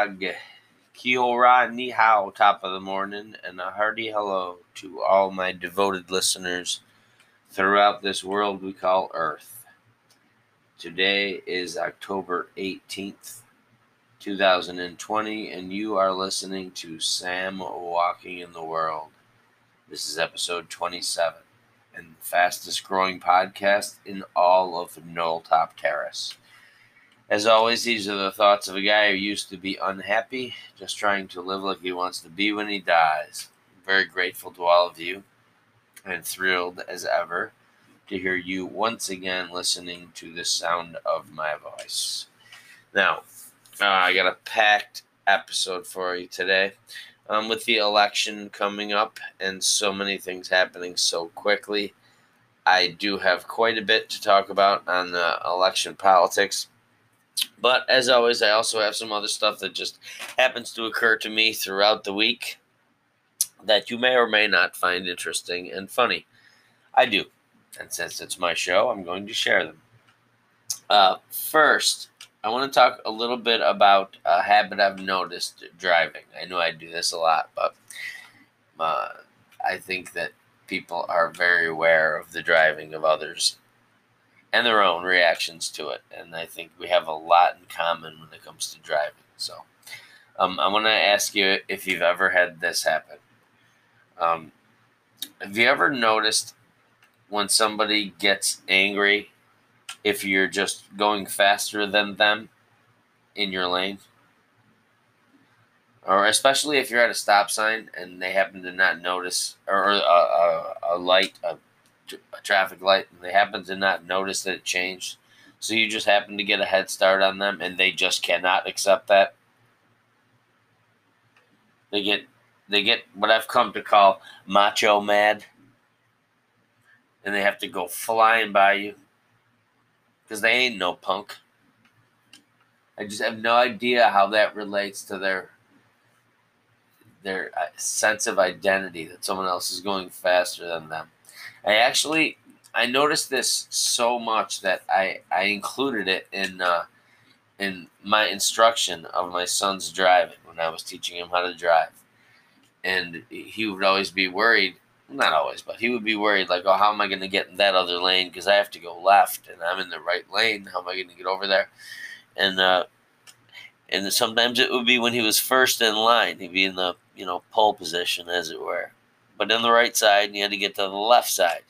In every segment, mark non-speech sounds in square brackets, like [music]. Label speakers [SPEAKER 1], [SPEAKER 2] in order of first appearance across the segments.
[SPEAKER 1] tag, kia ora ni hao, top of the morning, and a hearty hello to all my devoted listeners throughout this world we call Earth. Today is October 18th, 2020, and you are listening to Sam Walking in the World. This is episode 27 and the fastest growing podcast in all of Knolltop Terrace. As always, these are the thoughts of a guy who used to be unhappy, just trying to live like he wants to be when he dies. I'm very grateful to all of you and thrilled as ever to hear you once again listening to the sound of my voice. Now, uh, I got a packed episode for you today. Um, with the election coming up and so many things happening so quickly, I do have quite a bit to talk about on the election politics. But as always, I also have some other stuff that just happens to occur to me throughout the week that you may or may not find interesting and funny. I do. And since it's my show, I'm going to share them. Uh, first, I want to talk a little bit about a habit I've noticed driving. I know I do this a lot, but uh, I think that people are very aware of the driving of others and their own reactions to it. And I think we have a lot in common when it comes to driving. So um, I want to ask you if you've ever had this happen. Um, have you ever noticed when somebody gets angry if you're just going faster than them in your lane? Or especially if you're at a stop sign and they happen to not notice, or a, a, a light, a a traffic light and they happen to not notice that it changed. So you just happen to get a head start on them and they just cannot accept that. They get they get what I've come to call macho mad. And they have to go flying by you. Because they ain't no punk. I just have no idea how that relates to their their uh, sense of identity that someone else is going faster than them. I actually I noticed this so much that I I included it in uh, in my instruction of my son's driving when I was teaching him how to drive, and he would always be worried. Not always, but he would be worried, like, oh, how am I going to get in that other lane? Because I have to go left, and I'm in the right lane. How am I going to get over there? And uh, and sometimes it would be when he was first in line. He'd be in the you know pole position, as it were but on the right side, and you had to get to the left side.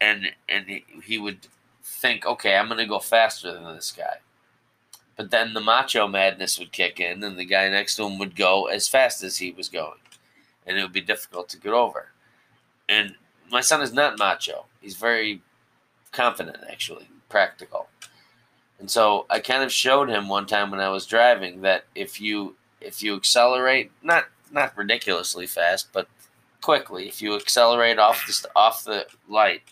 [SPEAKER 1] And and he would think, okay, I'm going to go faster than this guy. But then the macho madness would kick in, and the guy next to him would go as fast as he was going, and it would be difficult to get over. And my son is not macho; he's very confident, actually, practical. And so I kind of showed him one time when I was driving that if you if you accelerate, not not ridiculously fast, but quickly. If you accelerate off the off the light,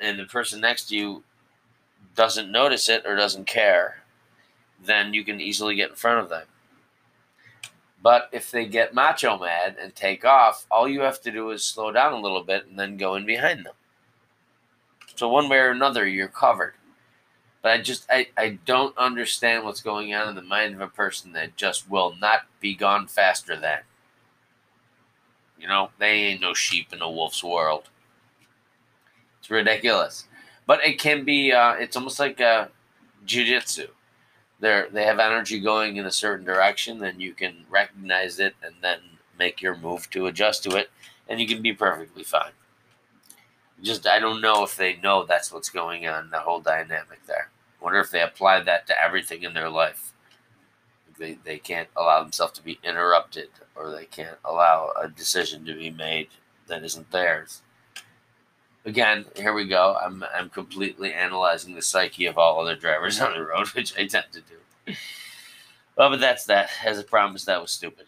[SPEAKER 1] and the person next to you doesn't notice it or doesn't care, then you can easily get in front of them. But if they get macho mad and take off, all you have to do is slow down a little bit and then go in behind them. So one way or another, you're covered. But I just I, I don't understand what's going on in the mind of a person that just will not be gone faster than. You know, they ain't no sheep in a wolf's world. It's ridiculous. But it can be, uh, it's almost like uh, jujitsu. They're, they have energy going in a certain direction, then you can recognize it and then make your move to adjust to it, and you can be perfectly fine. Just, I don't know if they know that's what's going on, the whole dynamic there. I wonder if they apply that to everything in their life. They, they can't allow themselves to be interrupted or they can't allow a decision to be made that isn't theirs. Again, here we go. I'm, I'm completely analyzing the psyche of all other drivers [laughs] on the road, which I tend to do. Well, but that's that. As I promised, that was stupid.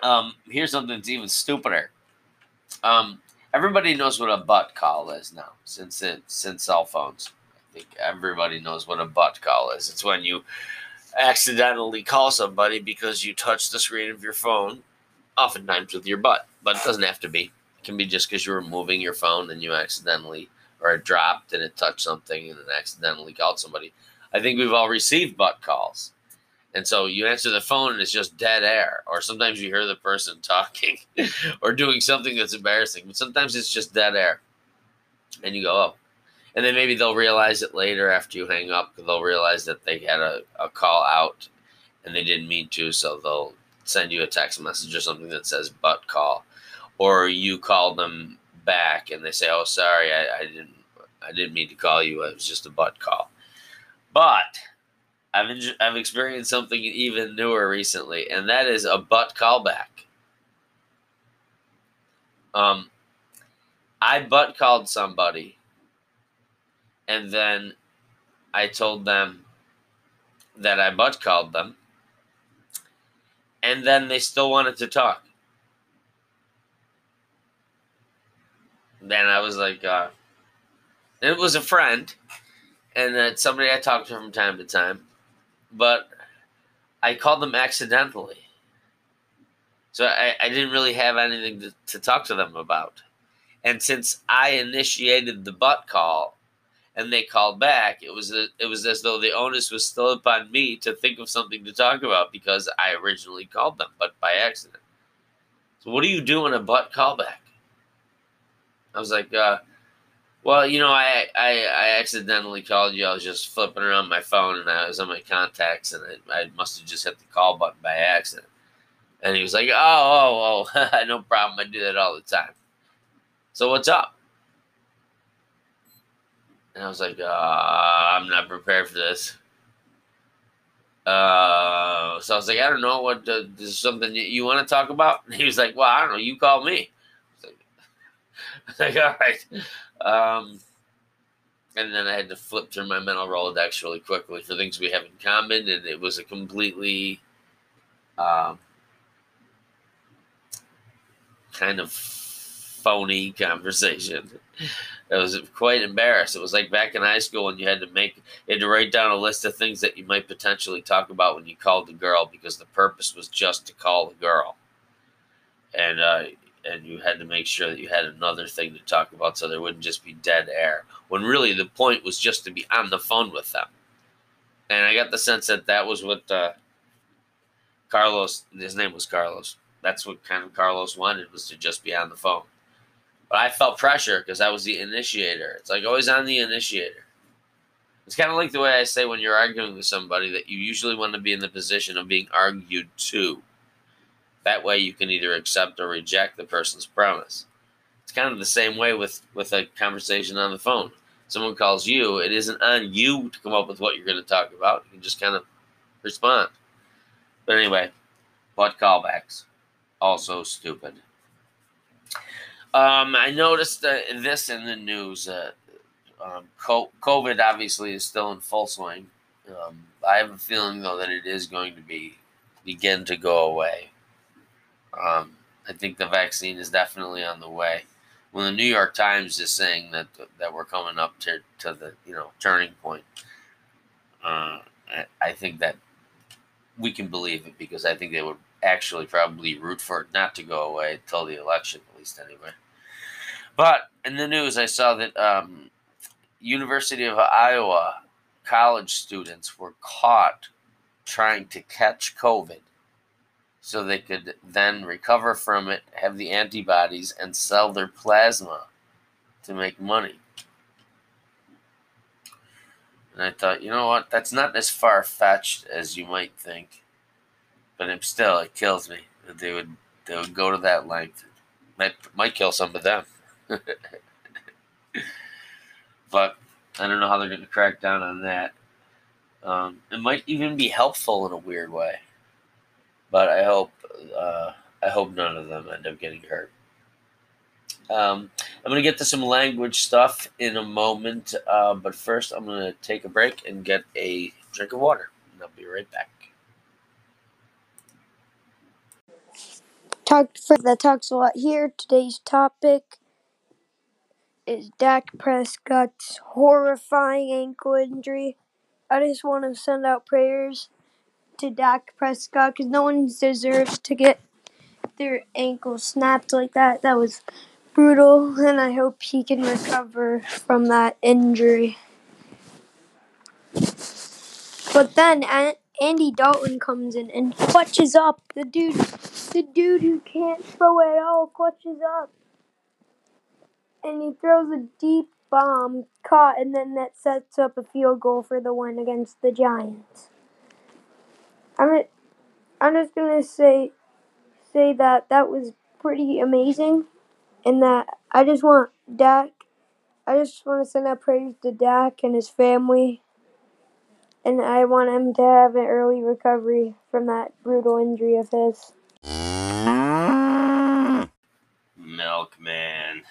[SPEAKER 1] Um, here's something that's even stupider. Um, everybody knows what a butt call is now, since it since cell phones. I think everybody knows what a butt call is. It's when you accidentally call somebody because you touch the screen of your phone, oftentimes with your butt, but it doesn't have to be. It can be just because you were moving your phone and you accidentally, or it dropped and it touched something and it accidentally called somebody. I think we've all received butt calls. And so you answer the phone and it's just dead air. Or sometimes you hear the person [laughs] talking or doing something that's embarrassing. But sometimes it's just dead air. And you go, oh. And then maybe they'll realize it later after you hang up. They'll realize that they had a, a call out and they didn't mean to. So they'll send you a text message or something that says but call. Or you call them back and they say, oh, sorry, I, I didn't. I didn't mean to call you. It was just a butt call. But I've I've experienced something even newer recently, and that is a butt callback. Um, I butt called somebody, and then I told them that I butt called them, and then they still wanted to talk. Then I was like, uh, it was a friend, and that somebody I talked to from time to time but I called them accidentally. So I, I didn't really have anything to, to talk to them about. And since I initiated the butt call and they called back, it was a, it was as though the onus was still upon me to think of something to talk about because I originally called them, but by accident. So what do you do in a butt callback? I was like, uh, well, you know, I, I I accidentally called you. I was just flipping around my phone and I was on my contacts and I, I must have just hit the call button by accident. And he was like, "Oh, oh, oh, [laughs] no problem. I do that all the time." So what's up? And I was like, uh, "I'm not prepared for this." Uh, so I was like, "I don't know what. This is something you want to talk about?" And [laughs] he was like, "Well, I don't know. You call me." I was like, [laughs] I was like "All right." Um, and then I had to flip through my mental Rolodex really quickly for things we have in common, and it was a completely um, kind of phony conversation. It was quite embarrassed. It was like back in high school when you had to make, you had to write down a list of things that you might potentially talk about when you called the girl because the purpose was just to call the girl. And uh, and you had to make sure that you had another thing to talk about so there wouldn't just be dead air. When really the point was just to be on the phone with them. And I got the sense that that was what uh, Carlos, his name was Carlos. That's what kind of Carlos wanted was to just be on the phone. But I felt pressure because I was the initiator. It's like always on the initiator. It's kind of like the way I say when you're arguing with somebody that you usually want to be in the position of being argued to. That way you can either accept or reject the person's premise. It's kind of the same way with, with a conversation on the phone. Someone calls you, it isn't on you to come up with what you're going to talk about. You can just kind of respond. But anyway, butt callbacks. Also stupid. Um, I noticed uh, this in the news. Uh, um, COVID obviously is still in full swing. Um, I have a feeling though that it is going to be begin to go away. Um, I think the vaccine is definitely on the way. When the New York Times is saying that that we're coming up to, to the you know turning point, uh, I, I think that we can believe it because I think they would actually probably root for it not to go away until the election, at least anyway. But in the news, I saw that um, University of Iowa college students were caught trying to catch COVID so they could then recover from it, have the antibodies, and sell their plasma to make money. And I thought, you know what? That's not as far fetched as you might think. But it still, it kills me that they would they would go to that length. Might might kill some of them. [laughs] but I don't know how they're going to crack down on that. Um, it might even be helpful in a weird way but I hope uh, I hope none of them end up getting hurt. Um, I'm going to get to some language stuff in a moment, uh, but first I'm going to take a break and get a drink of water, and I'll be right back.
[SPEAKER 2] Talk for that talks a lot here. Today's topic is Dak Prescott's horrifying ankle injury. I just want to send out prayers to Dak Prescott because no one deserves to get their ankle snapped like that. That was brutal, and I hope he can recover from that injury. But then Andy Dalton comes in and clutches up. The dude, the dude who can't throw at all, clutches up, and he throws a deep bomb caught, and then that sets up a field goal for the win against the Giants. I'm, I'm just gonna say, say that that was pretty amazing, and that I just want Dak. I just want to send out praise to Dak and his family and I want him to have an early recovery from that brutal injury of his.
[SPEAKER 1] Milkman.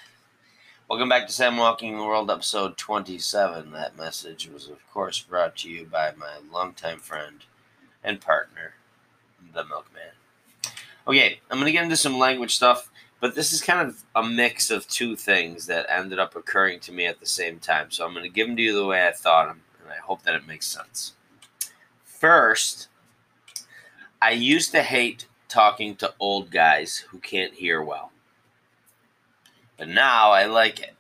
[SPEAKER 1] Welcome back to Sam Walking the World, episode 27. That message was, of course, brought to you by my longtime friend and partner, the Milkman. Okay, I'm going to get into some language stuff, but this is kind of a mix of two things that ended up occurring to me at the same time. So I'm going to give them to you the way I thought them and I hope that it makes sense. First, I used to hate talking to old guys who can't hear well, but now I like it.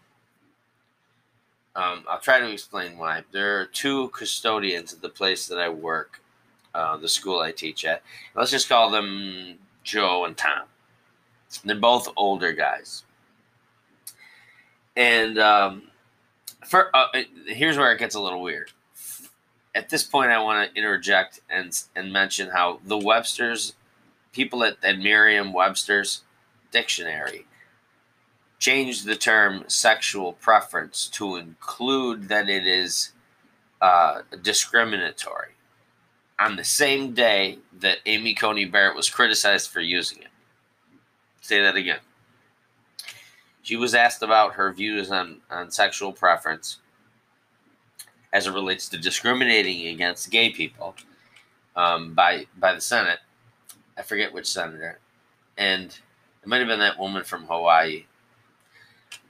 [SPEAKER 1] Um, I'll try to explain why. There are two custodians at the place that I work, uh, the school I teach at. Let's just call them Joe and Tom. They're both older guys. And um, for uh, here's where it gets a little weird at this point, I want to interject and and mention how the Webster's people at, at Merriam-Webster's dictionary changed the term sexual preference to include that it is uh, discriminatory on the same day that Amy Coney Barrett was criticized for using it. Say that again. She was asked about her views on, on sexual preference as it relates to discriminating against gay people um, by by the Senate. I forget which senator, and it might have been that woman from Hawaii.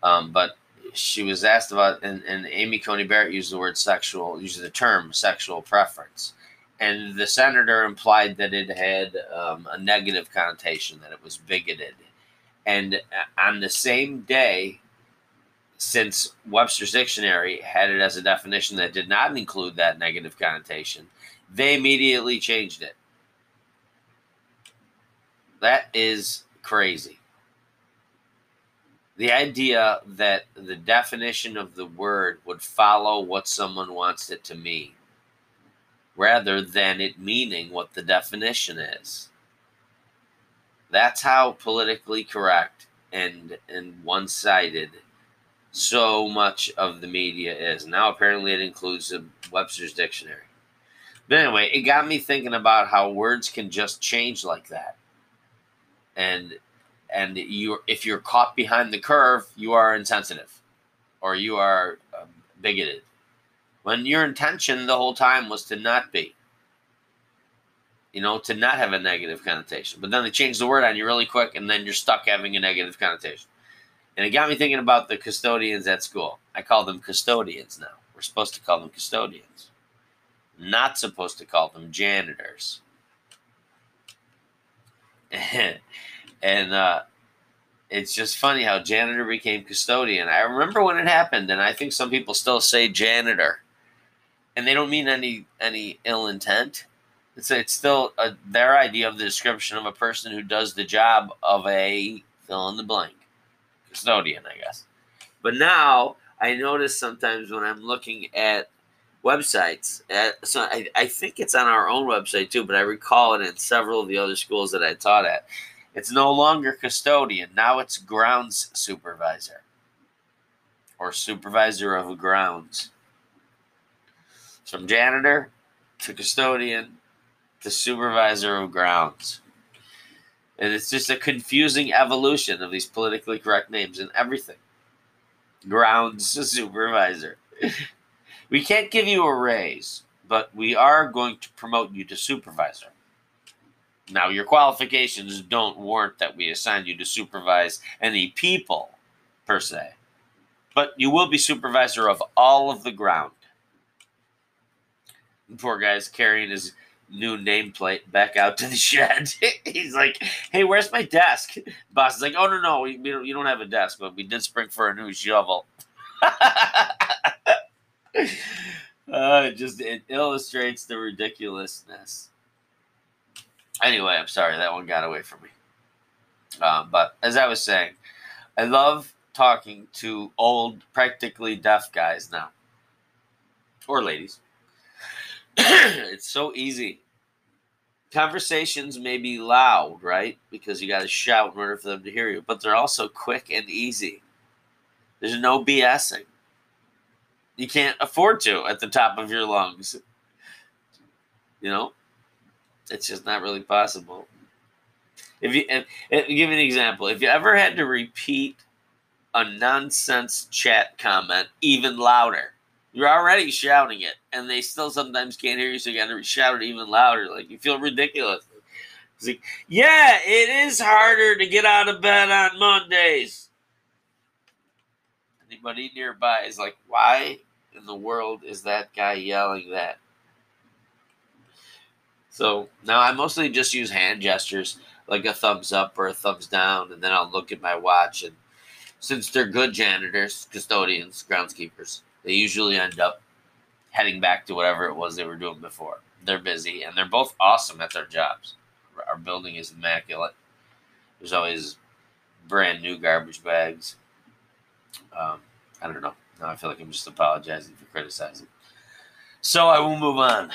[SPEAKER 1] Um, but she was asked about, and, and Amy Coney Barrett used the word sexual, used the term sexual preference. And the senator implied that it had um, a negative connotation, that it was bigoted. And uh, on the same day, since Webster's dictionary had it as a definition that did not include that negative connotation, they immediately changed it. That is crazy. The idea that the definition of the word would follow what someone wants it to mean rather than it meaning what the definition is. That's how politically correct and, and one sided so much of the media is. Now, apparently, it includes the Webster's Dictionary. But anyway, it got me thinking about how words can just change like that. And and you if you're caught behind the curve, you are insensitive or you are uh, bigoted. When your intention the whole time was to not be. You know, to not have a negative connotation. But then they change the word on you really quick and then you're stuck having a negative connotation. And it got me thinking about the custodians at school. I call them custodians now. We're supposed to call them custodians, not supposed to call them janitors. [laughs] and uh, it's just funny how janitor became custodian. I remember when it happened, and I think some people still say janitor, and they don't mean any any ill intent. It's it's still a, their idea of the description of a person who does the job of a fill in the blank custodian, I guess. But now I notice sometimes when I'm looking at websites, at, so I, I think it's on our own website too, but I recall it in several of the other schools that I taught at. It's no longer custodian, now it's grounds supervisor or supervisor of grounds. From janitor to custodian to supervisor of grounds. And it's just a confusing evolution of these politically correct names and everything. Grounds supervisor. [laughs] we can't give you a raise, but we are going to promote you to supervisor. Now, your qualifications don't warrant that we assign you to supervise any people, per se, but you will be supervisor of all of the ground. poor guy's carrying his new nameplate back out to the [laughs] shed. He's like, "Hey, where's my desk?" Boss is like, "Oh no, no, we, we don't, you don't have a desk, but we did spring for a new shovel." [laughs] Uh, it just it illustrates the ridiculousness. Anyway, I'm sorry that one got away from me. Um, but as I was saying, I love talking to old, practically deaf guys now, or ladies. [clears throat] it's so easy. Conversations may be loud, right? Because you got to shout in order for them to hear you, but they're also quick and easy. There's no BSing. You can't afford to at the top of your lungs. You know, it's just not really possible. If you if, if, give an example, if you ever had to repeat a nonsense chat comment even louder, you're already shouting it, and they still sometimes can't hear you, so you got to shout it even louder. Like you feel ridiculous. It's like, yeah, it is harder to get out of bed on Mondays. Anybody nearby is like, why in the world is that guy yelling that? So now I mostly just use hand gestures, like a thumbs up or a thumbs down, and then I'll look at my watch. And since they're good janitors, custodians, groundskeepers, they usually end up heading back to whatever it was they were doing before. They're busy and they're both awesome at their jobs. Our building is immaculate. There's always brand new garbage bags. Um, I don't know. Now I feel like I'm just apologizing for criticizing. So I will move on.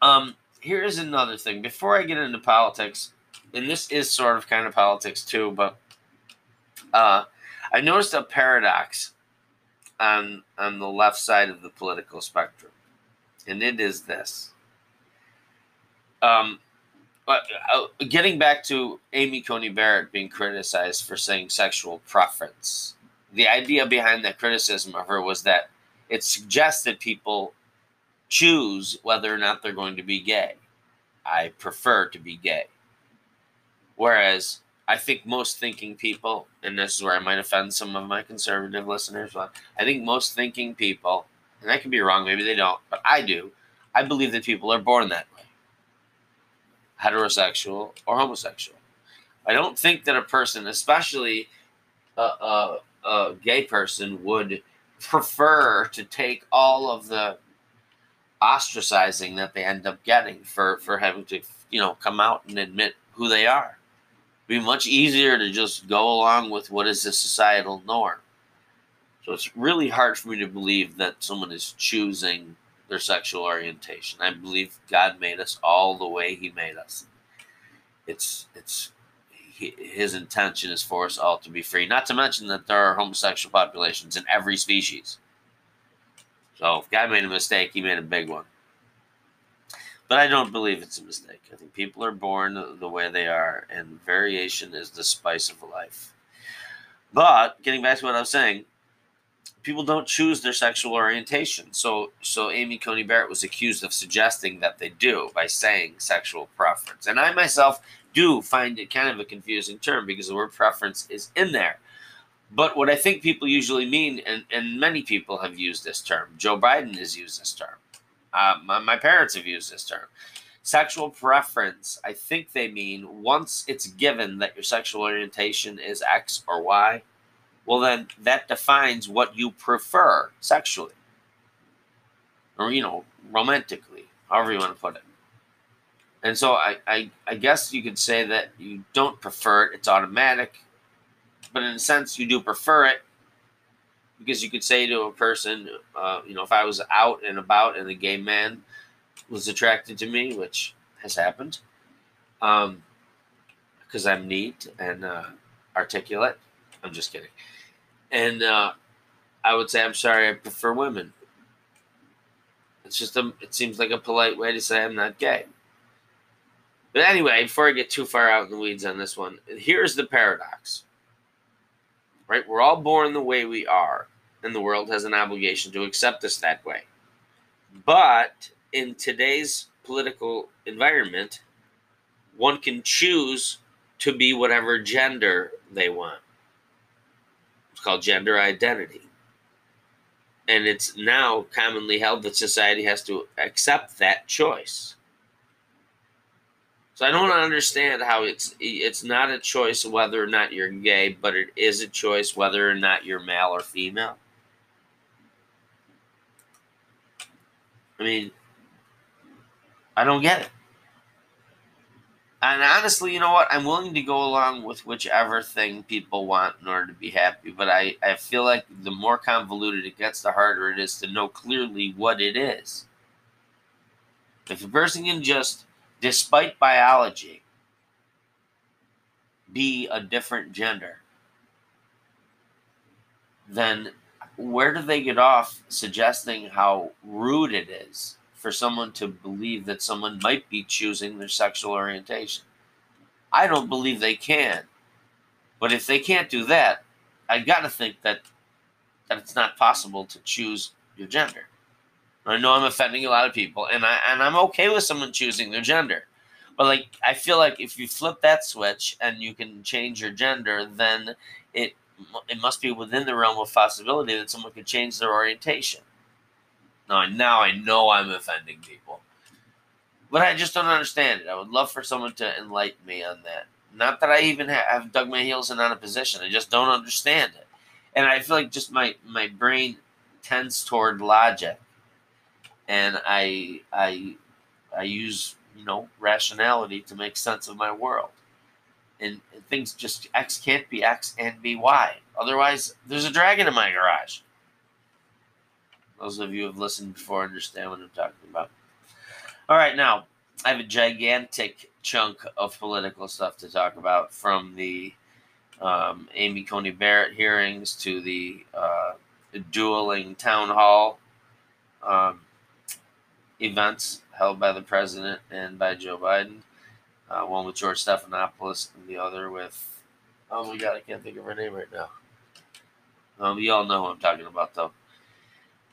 [SPEAKER 1] Um, here's another thing. Before I get into politics, and this is sort of kind of politics too, but uh, I noticed a paradox on on the left side of the political spectrum, and it is this. Um, uh, uh, getting back to Amy Coney Barrett being criticized for saying sexual preference, the idea behind that criticism of her was that it suggested people choose whether or not they're going to be gay. I prefer to be gay. Whereas I think most thinking people, and this is where I might offend some of my conservative listeners, but I think most thinking people, and I could be wrong, maybe they don't, but I do, I believe that people are born that way heterosexual or homosexual. I don't think that a person, especially a, a, a gay person, would prefer to take all of the ostracizing that they end up getting for, for having to, you know, come out and admit who they are be much easier to just go along with what is the societal norm. So it's really hard for me to believe that someone is choosing their sexual orientation. I believe God made us all the way He made us. It's it's His intention is for us all to be free. Not to mention that there are homosexual populations in every species. So if God made a mistake, He made a big one. But I don't believe it's a mistake. I think people are born the way they are, and variation is the spice of life. But getting back to what I was saying, people don't choose their sexual orientation. So, so Amy Coney Barrett was accused of suggesting that they do by saying sexual preference, and I myself do find it kind of a confusing term because the word preference is in there. But what I think people usually mean, and, and many people have used this term, Joe Biden has used this term uh, my, my parents have used this term. Sexual preference, I think they mean once it's given that your sexual orientation is X or Y, well, then that defines what you prefer sexually or, you know, romantically, however you want to put it. And so I, I, I guess you could say that you don't prefer it, it's automatic. But in a sense, you do prefer it because you could say to a person, uh, you know, if I was out and about and a gay man was attracted to me, which has happened, um, because I'm neat and uh, articulate. I'm just kidding. And uh, I would say, I'm sorry, I prefer women. It's just a, it seems like a polite way to say I'm not gay. But anyway, before I get too far out in the weeds on this one, here's the paradox right? We're all born the way we are, and the world has an obligation to accept us that way. But in today's political environment, one can choose to be whatever gender they want. It's called gender identity. And it's now commonly held that society has to accept that choice. So I don't understand how it's it's not a choice whether or not you're gay, but it is a choice whether or not you're male or female. I mean, I don't get it. And honestly, you know what? I'm willing to go along with whichever thing people want in order to be happy. But I, I feel like the more convoluted it gets, the harder it is to know clearly what it is. If a person can just, despite biology, be a different gender, then where do they get off suggesting how rude it is for someone to believe that someone might be choosing their sexual orientation? I don't believe they can. But if they can't do that, I got to think that that it's not possible to choose your gender. I know I'm offending a lot of people, and I and I'm okay with someone choosing their gender. But like I feel like if you flip that switch and you can change your gender, then it it must be within the realm of possibility that someone could change their orientation. Now, now I know I'm offending people, but I just don't understand it. I would love for someone to enlighten me on that. Not that I even have dug my heels in on a position. I just don't understand it, and I feel like just my my brain tends toward logic, and I I I use you know rationality to make sense of my world and things just X can't be X and be Y. Otherwise, there's a dragon in my garage. Those of you who have listened before understand what I'm talking about. All right, now I have a gigantic chunk of political stuff to talk about from the um, Amy Coney Barrett hearings to the uh, dueling town hall um, events held by the president and by Joe Biden uh, one with George Stephanopoulos and the other with, oh my God, I can't think of her name right now. Um, you all know who I'm talking about, though.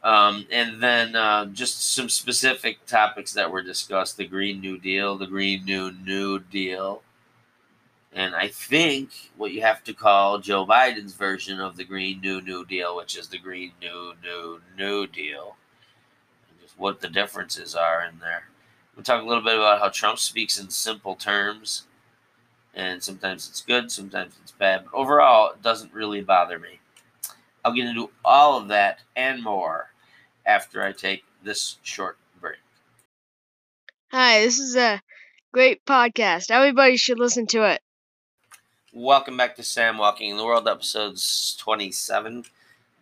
[SPEAKER 1] Um, and then uh, just some specific topics that were discussed the Green New Deal, the Green New New Deal. And I think what you have to call Joe Biden's version of the Green New New Deal, which is the Green New New New Deal, what the differences are in there. We'll talk a little bit about how Trump speaks in simple terms, and sometimes it's good, sometimes it's bad, but overall, it doesn't really bother me. I'll get into all of that and more after I take this short break.
[SPEAKER 3] Hi, this is a great podcast. Everybody should listen to it.
[SPEAKER 1] Welcome back to Sam Walking in the World, episodes 27.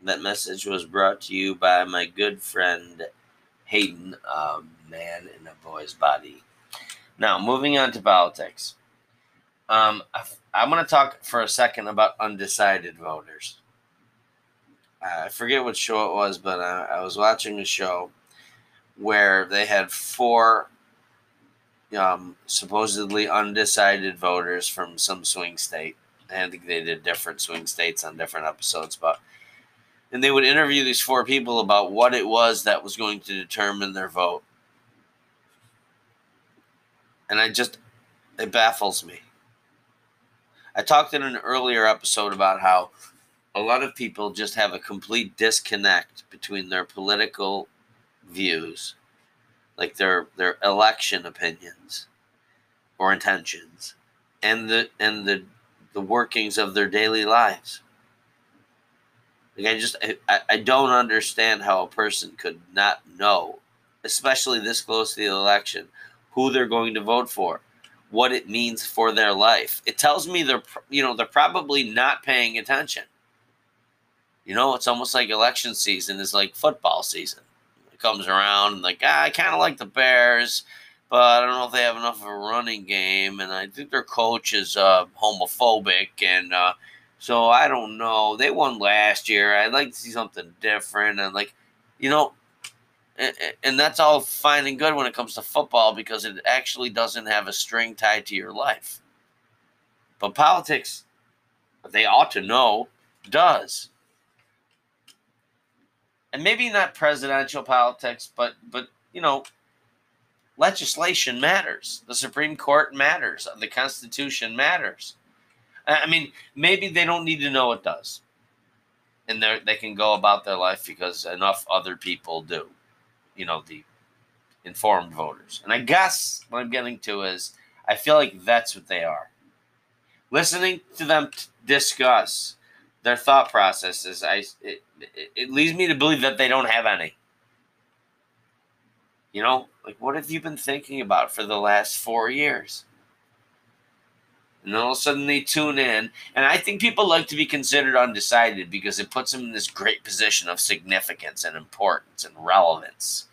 [SPEAKER 1] That message was brought to you by my good friend Hayden, a man in a boy's body. Now, moving on to politics. Um, I'm going to talk for a second about undecided voters. I forget what show it was, but I was watching a show where they had four um, supposedly undecided voters from some swing state. I think they did different swing states on different episodes, but and they would interview these four people about what it was that was going to determine their vote. And I just, it baffles me. I talked in an earlier episode about how a lot of people just have a complete disconnect between their political views, like their their election opinions or intentions, and the and the the workings of their daily lives. Like I just I, I don't understand how a person could not know, especially this close to the election, who they're going to vote for, what it means for their life. It tells me they're you know they're probably not paying attention. You know, it's almost like election season is like football season. It comes around and like ah, I kind of like the Bears, but I don't know if they have enough of a running game, and I think their coach is uh, homophobic and. Uh, so I don't know. They won last year. I'd like to see something different. And like, you know, and, and that's all fine and good when it comes to football because it actually doesn't have a string tied to your life. But politics, they ought to know, does. And maybe not presidential politics, but but you know, legislation matters. The Supreme Court matters. The Constitution matters. I mean, maybe they don't need to know it does. And they they can go about their life because enough other people do. You know, the informed voters. And I guess what I'm getting to is I feel like that's what they are. Listening to them t- discuss their thought processes, I it, it, it leads me to believe that they don't have any. You know, like what have you been thinking about for the last four years? And all of a sudden they tune in. And I think people like to be considered undecided because it puts them in this great position of significance and importance and relevance.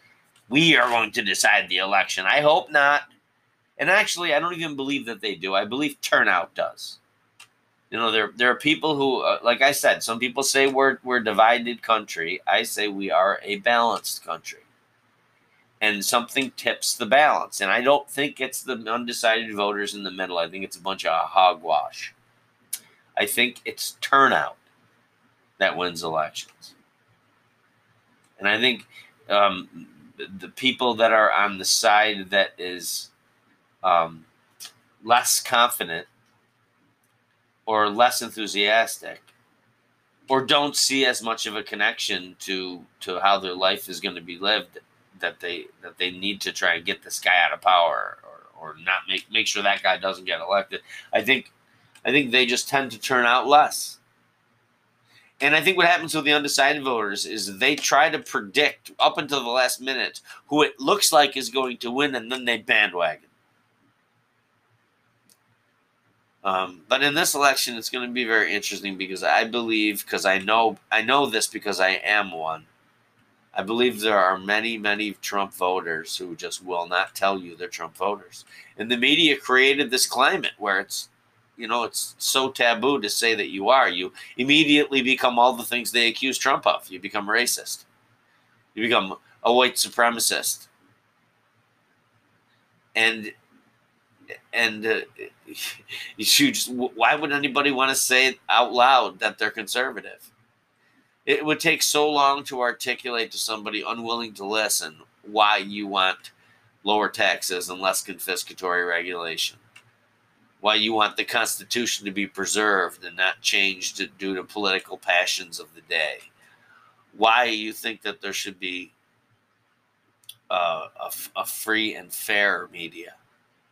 [SPEAKER 1] We are going to decide the election. I hope not. And actually, I don't even believe that they do. I believe turnout does. You know, there there are people who, uh, like I said, some people say we're we're a divided country. I say we are a balanced country, and something tips the balance. And I don't think it's the undecided voters in the middle. I think it's a bunch of hogwash. I think it's turnout that wins elections, and I think um, the people that are on the side that is um, less confident or less enthusiastic or don't see as much of a connection to to how their life is going to be lived that they that they need to try and get this guy out of power or, or not make make sure that guy doesn't get elected i think i think they just tend to turn out less and i think what happens with the undecided voters is they try to predict up until the last minute who it looks like is going to win and then they bandwagon Um, but in this election, it's going to be very interesting because I believe, because I know, I know this because I am one. I believe there are many, many Trump voters who just will not tell you they're Trump voters, and the media created this climate where it's, you know, it's so taboo to say that you are. You immediately become all the things they accuse Trump of. You become racist. You become a white supremacist. And and uh, [laughs] you just, why would anybody want to say out loud that they're conservative? It would take so long to articulate to somebody unwilling to listen why you want lower taxes and less confiscatory regulation. Why you want the Constitution to be preserved and not changed due to political passions of the day. Why you think that there should be uh, a, a free and fair media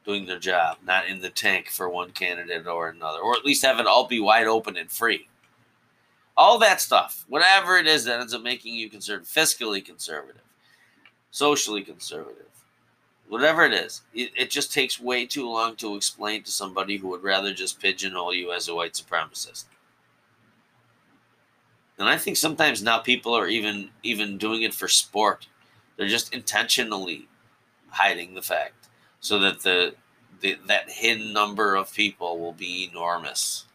[SPEAKER 1] doing their job, not in the tank for one candidate or another, or at least have it all be wide open and free. All that stuff, whatever it is that ends up making you conservative, fiscally conservative, socially conservative, whatever it is, it, it just takes way too long to explain to somebody who would rather just pigeonhole you as a white supremacist. And I think sometimes now people are even even doing it for sport. They're just intentionally hiding the fact so that the, the that hidden number of people will be enormous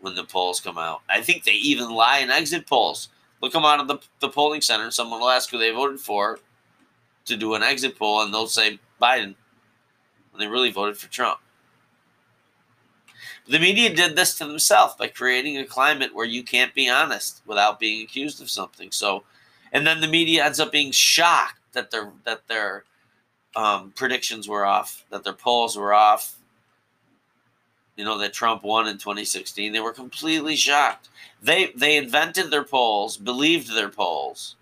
[SPEAKER 1] when the polls come out. I think they even lie in exit polls. They'll come out of the, the polling center someone will ask who they voted for to do an exit poll and they'll say Biden when they really voted for Trump. The media did this to themselves by creating a climate where you can't be honest without being accused of something. So, and then the media ends up being shocked that they're that they're um, predictions were off, that their polls were off. You know that Trump won in 2016. They were completely shocked. They they invented their polls, believed their polls,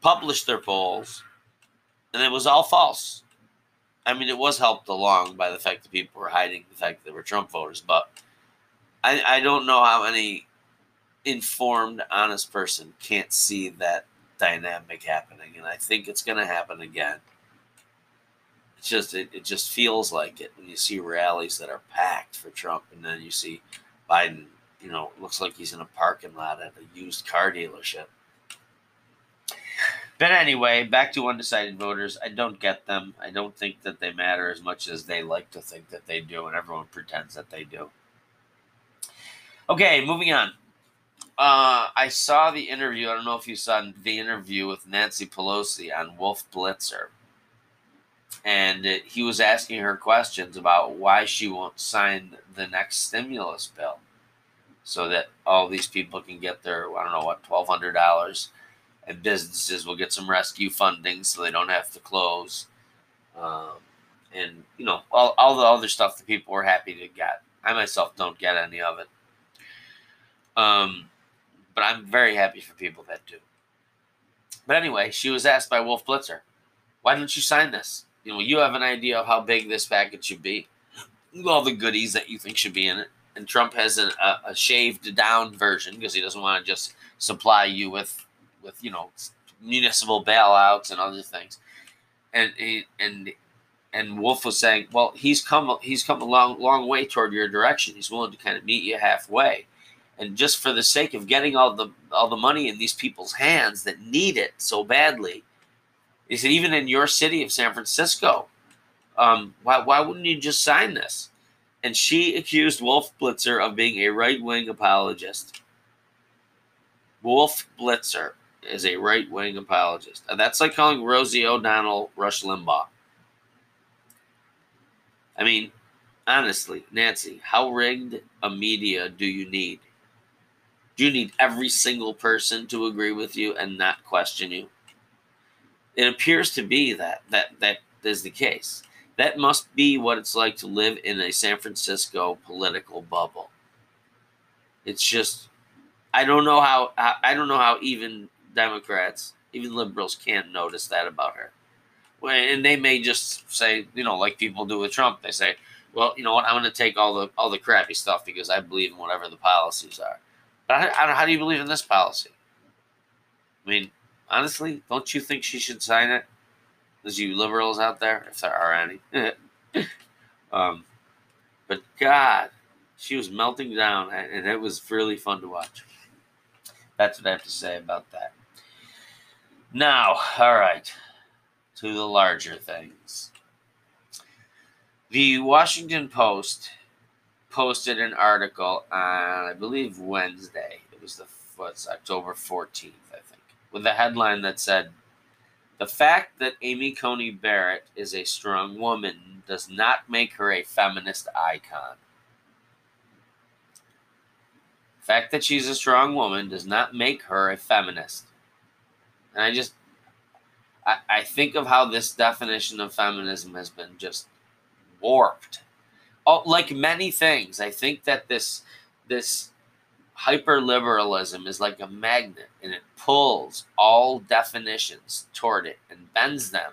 [SPEAKER 1] published their polls, and it was all false. I mean, it was helped along by the fact that people were hiding the fact that they were Trump voters, but I, I don't know how any informed, honest person can't see that dynamic happening, and I think it's going to happen again. Just it, it just feels like it when you see rallies that are packed for Trump, and then you see Biden. You know, looks like he's in a parking lot at a used car dealership. But anyway, back to undecided voters. I don't get them. I don't think that they matter as much as they like to think that they do, and everyone pretends that they do. Okay, moving on. Uh, I saw the interview. I don't know if you saw the interview with Nancy Pelosi on Wolf Blitzer. And he was asking her questions about why she won't sign the next stimulus bill so that all these people can get their, I don't know what, $1,200 and businesses will get some rescue funding so they don't have to close. Um, and, you know, all, all the other stuff that people were happy to get. I myself don't get any of it. Um, but I'm very happy for people that do. But anyway, she was asked by Wolf Blitzer, why didn't you sign this? You know, you have an idea of how big this package should be, all the goodies that you think should be in it. And Trump has a, a, a shaved down version because he doesn't want to just supply you with, with you know, municipal bailouts and other things. And and and Wolf was saying, well, he's come he's come a long long way toward your direction. He's willing to kind of meet you halfway. And just for the sake of getting all the all the money in these people's hands that need it so badly, he said, even in your city of San Francisco, um, why why wouldn't you just sign this? And she accused Wolf Blitzer of being a right wing apologist. Wolf Blitzer is a right wing apologist. And that's like calling Rosie O'Donnell Rush Limbaugh. I mean, honestly, Nancy, how rigged a media do you need? Do you need every single person to agree with you and not question you? It appears to be that that that is the case. That must be what it's like to live in a San Francisco political bubble. It's just I don't know how I don't know how even Democrats, even liberals can't notice that about her and they may just say, you know, like people do with Trump, they say, well, you know what, I'm going to take all the all the crappy stuff because I believe in whatever the policies are. But how, how do you believe in this policy? I mean, honestly, don't you think she should sign it? There's you liberals out there, if there are any. [laughs] um, but God, she was melting down, and it was really fun to watch. That's what I have to say about that. Now, all right to the larger things. The Washington Post posted an article on, I believe, Wednesday. It was the what's October 14th, I with a headline that said, "The fact that Amy Coney Barrett is a strong woman does not make her a feminist icon." The fact that she's a strong woman does not make her a feminist. And I just I, I think of how this definition of feminism has been just warped. Oh, like many things, I think that this this hyper liberalism is like a magnet and it pulls all definitions toward it and bends them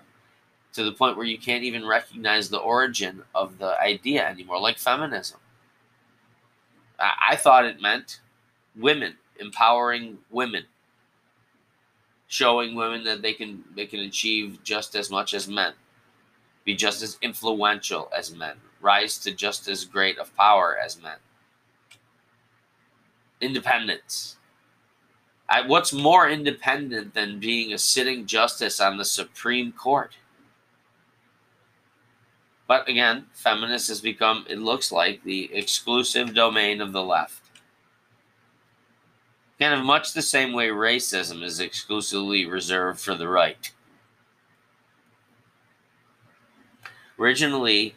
[SPEAKER 1] to the point where you can't even recognize the origin of the idea anymore, like feminism. I, I thought it meant women, empowering women showing women that they can they can achieve just as much as men, be just as influential as men, rise to just as great of power as men. Independence. I, what's more independent than being a sitting justice on the Supreme Court? But again, feminist has become, it looks like, the exclusive domain of the left. Kind of much the same way racism is exclusively reserved for the right. Originally,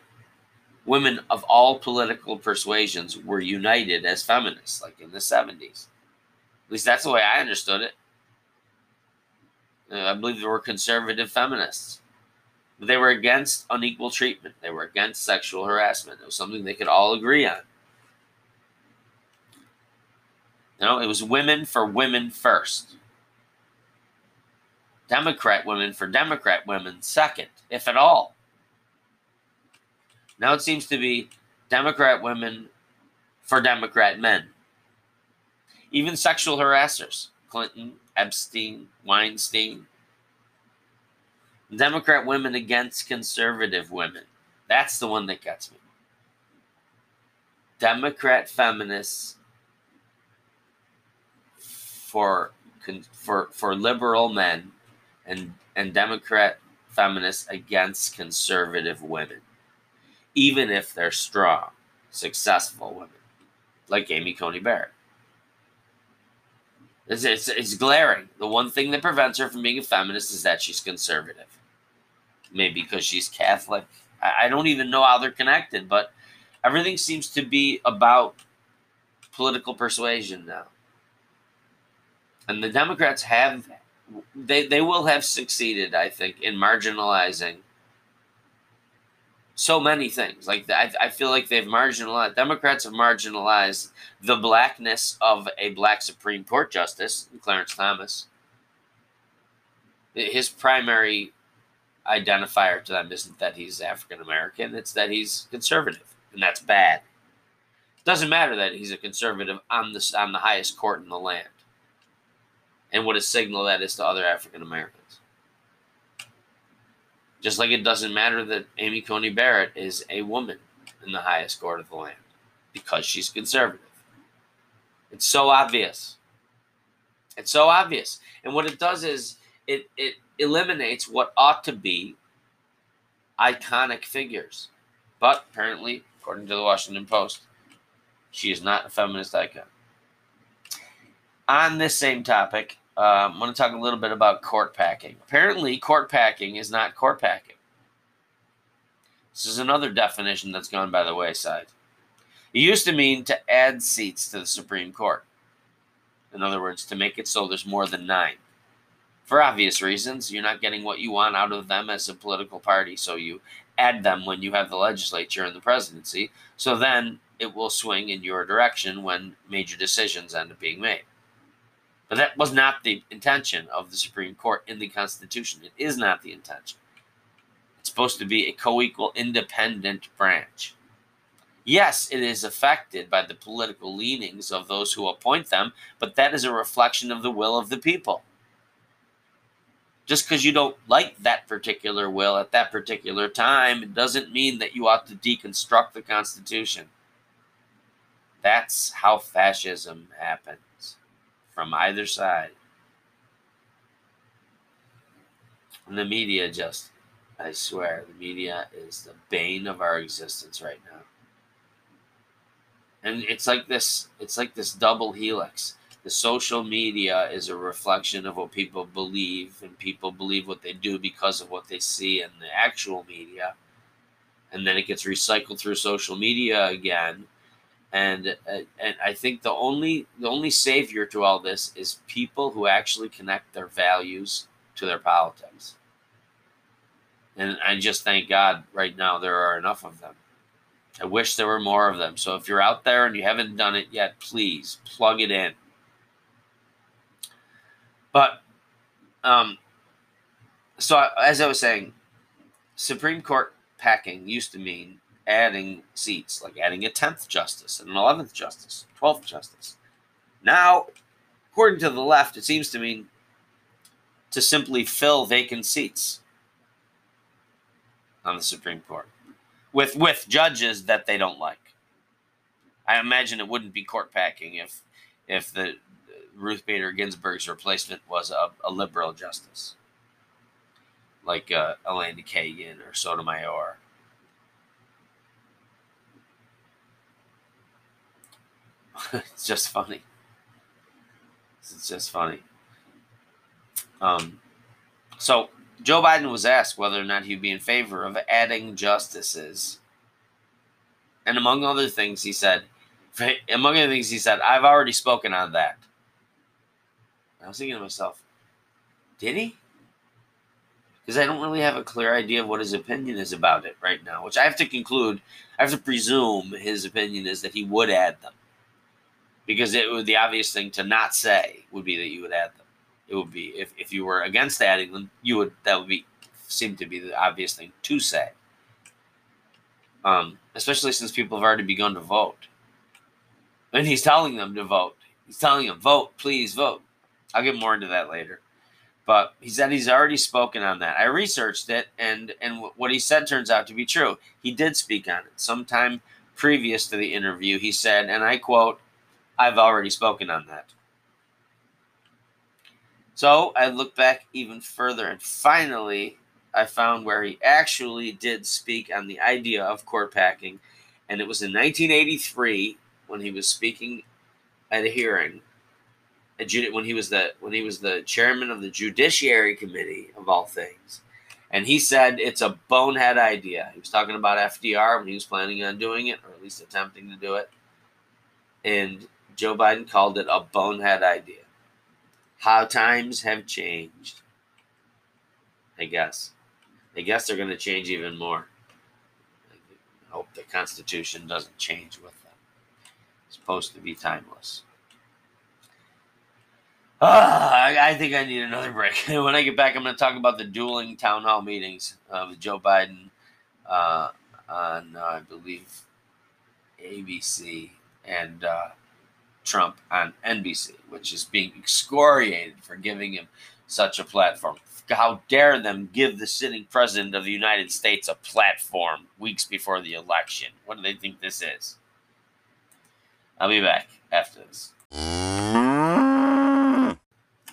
[SPEAKER 1] women of all political persuasions were united as feminists, like in the 70s. At least that's the way I understood it. Uh, I believe there were conservative feminists. But they were against unequal treatment. They were against sexual harassment. It was something they could all agree on. Know, it was women for women first. Democrat women for Democrat women second, if at all. Now it seems to be Democrat women for Democrat men. Even sexual harassers Clinton, Epstein, Weinstein. Democrat women against conservative women. That's the one that gets me. Democrat feminists for for for liberal men and and Democrat feminists against conservative women, even if they're strong, successful women, like Amy Coney Barrett. It's, it's, it's glaring. The one thing that prevents her from being a feminist is that she's conservative. Maybe because she's Catholic. I, I don't even know how they're connected, but everything seems to be about political persuasion now and the Democrats have they they will have succeeded, I think, in marginalizing so many things. Like I, I feel like they've marginalized Democrats have marginalized the blackness of a black Supreme Court justice, Clarence Thomas. His primary identifier to them isn't that he's African American; it's that he's conservative, and that's bad. It doesn't matter that he's a conservative on the on the highest court in the land And what a signal that is to other African Americans. Just like it doesn't matter that Amy Coney Barrett is a woman in the highest court of the land because she's conservative. It's so obvious. It's so obvious. And what it does is it, it eliminates what ought to be iconic figures. But apparently, according to the Washington Post, she is not a feminist icon. On this same topic, uh, I'm going to talk a little bit about court packing. Apparently, court packing is not court packing. This is another definition that's gone by the wayside. It used to mean to add seats to the Supreme Court. In other words, to make it so there's more than nine. For obvious reasons, you're not getting what you want out of them as a political party, so you add them when you have the legislature and the presidency, so then it will swing in your direction when major decisions end up being made. But that was not the intention of the Supreme Court in the Constitution. It is not the intention. It's supposed to be a co equal, independent branch. Yes, it is affected by the political leanings of those who appoint them, but that is a reflection of the will of the people. Just because you don't like that particular will at that particular time, it doesn't mean that you ought to deconstruct the Constitution. That's how fascism happens from either side. And the media just, I swear, the media is the bane of our existence right now. And it's like this it's like this double helix. The social media is a reflection of what people believe and people believe what they do because of what they see in the actual media. And then it gets recycled through social media again and uh, and I think the only the only savior to all this is people who actually connect their values to their politics and I just thank God right now there are enough of them I wish there were more of them. So if you're out there and you haven't done it yet, please plug it in. But, um, so as I was saying, Supreme Court packing used to mean adding seats, like adding a 10th justice, and an 11th justice, 12th justice. Now, according to the left, it seems to mean to simply fill vacant seats on the Supreme Court with with judges that they don't like. I imagine it wouldn't be court packing if if the Ruth Bader Ginsburg's replacement was a, a liberal justice, like uh, Elena Kagan or Sotomayor. [laughs] it's just funny. It's just funny. Um, so Joe Biden was asked whether or not he'd be in favor of adding justices. And among other things, he said, [laughs] among other things, he said, I've already spoken on that. I was thinking to myself, did he? Because I don't really have a clear idea of what his opinion is about it right now, which I have to conclude, I have to presume his opinion is that he would add them. Because it would the obvious thing to not say would be that you would add them it would be if, if you were against adding them, you would that would be seem to be the obvious thing to say. Um, especially since people have already begun to vote. And he's telling them to vote. He's telling them, vote, please vote. I'll get more into that later. But he said he's already spoken on that. I researched it, and and what he said turns out to be true. He did speak on it sometime previous to the interview. He said, and I quote, "I've already spoken on that." So I looked back even further, and finally, I found where he actually did speak on the idea of court packing, and it was in 1983 when he was speaking at a hearing. When he was the when he was the chairman of the Judiciary Committee of all things, and he said it's a bonehead idea. He was talking about FDR when he was planning on doing it, or at least attempting to do it, and Joe Biden called it a bonehead idea how times have changed. I guess. I guess they're going to change even more. I hope the Constitution doesn't change with them. It's supposed to be timeless. Ah, I, think I need another [laughs] break. when I get back, I'm going to talk about the dueling town hall meetings of Joe Biden uh, on, uh, I believe, ABC and uh, Trump on NBC, which is being excoriated for giving him such a platform. How dare them give the sitting president of the United States a platform weeks before the election? What do they think this is? I'll be back after this.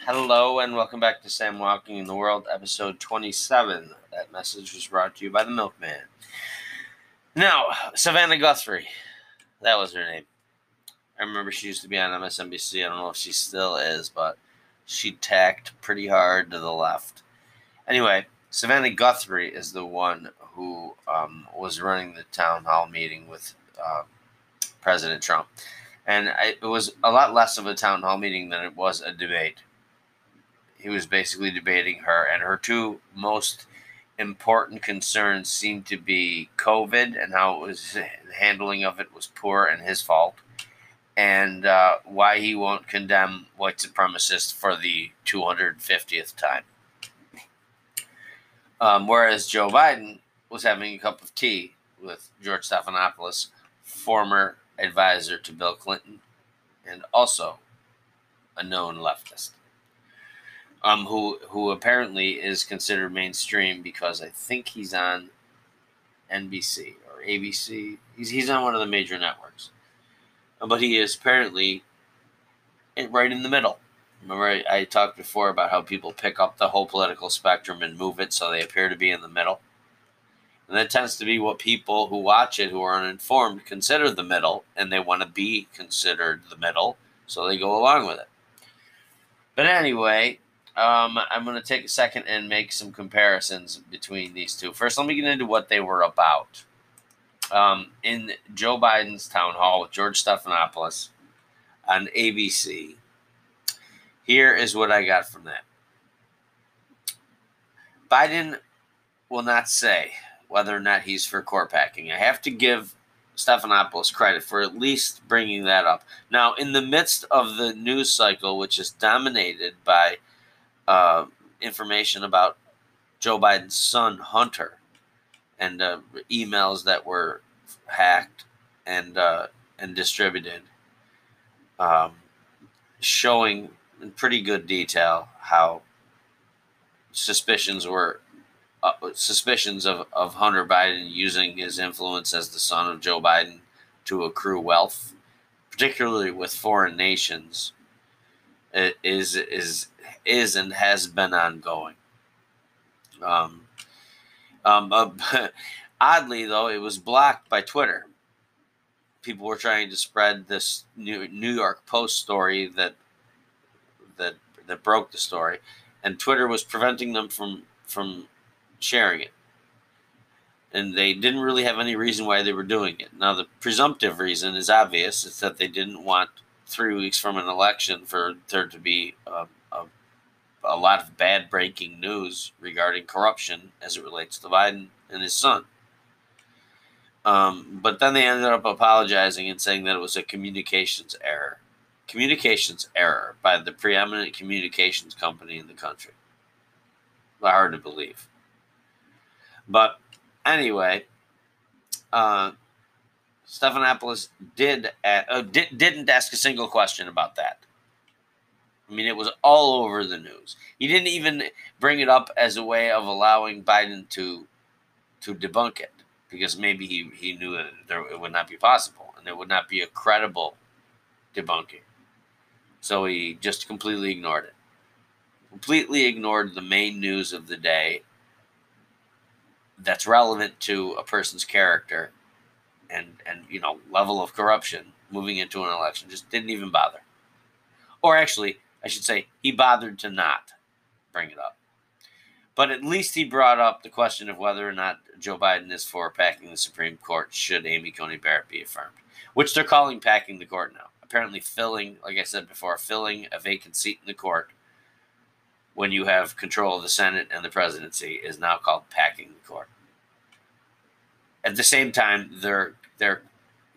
[SPEAKER 1] Hello and welcome back to Sam Walking in the World, episode 27. That message was brought to you by the Milkman. Now, Savannah Guthrie, that was her name. I remember she used to be on MSNBC. I don't know if she still is, but she tacked pretty hard to the left. Anyway, Savannah Guthrie is the one who um, was running the town hall meeting with uh, President Trump. And I, it was a lot less of a town hall meeting than it was a debate he was basically debating her, and her two most important concerns seemed to be COVID and how it was handling of it was poor and his fault, and uh, why he won't condemn white supremacists for the 250th time. Um, whereas Joe Biden was having a cup of tea with George Stephanopoulos, former advisor to Bill Clinton, and also a known leftist um, who who apparently is considered mainstream because I think he's on NBC or ABC. He's he's on one of the major networks, but he is apparently right in the middle. Remember, I, I talked before about how people pick up the whole political spectrum and move it so they appear to be in the middle. And that tends to be what people who watch it, who are uninformed, consider the middle, and they want to be considered the middle, so they go along with it. But anyway, um, I'm going to take a second and make some comparisons between these two. First, let me get into what they were about. Um, in Joe Biden's town hall with George Stephanopoulos on ABC, here is what I got from that. Biden will not say whether or not he's for court packing. I have to give Stephanopoulos credit for at least bringing that up. Now, in the midst of the news cycle, which is dominated by uh, information about Joe Biden's son Hunter and uh, emails that were hacked and uh, and distributed, um, showing in pretty good detail how suspicions were uh, suspicions of, of Hunter Biden using his influence as the son of Joe Biden to accrue wealth, particularly with foreign nations, is is is and has been ongoing. Um, um, [laughs] uh, oddly, though, it was blocked by Twitter. People were trying to spread this New, New York Post story that that that broke the story, and Twitter was preventing them from from sharing it. And they didn't really have any reason why they were doing it. Now, the presumptive reason is obvious: it's that they didn't want three weeks from an election for there to be um, a a lot of bad breaking news regarding corruption as it relates to Biden and his son. Um, but then they ended up apologizing and saying that it was a communications error. Communications error by the preeminent communications company in the country. Hard to believe. But anyway, uh, Stephanopoulos did, uh, did didn't ask a single question about that. I mean, it was all over the news. He didn't even bring it up as a way of allowing Biden to to debunk it because maybe he, he knew that there, it would not be possible and it would not be a credible debunking. So he just completely ignored it. Completely ignored the main news of the day that's relevant to a person's character and and you know level of corruption moving into an election just didn't even bother or actually I should say, he bothered to not bring it up. But at least he brought up the question of whether or not Joe Biden is for packing the Supreme Court should Amy Coney Barrett be affirmed, which they're calling packing the court now. Apparently, filling, like I said before, filling a vacant seat in the court when you have control of the Senate and the presidency is now called packing the court. At the same time, they're they're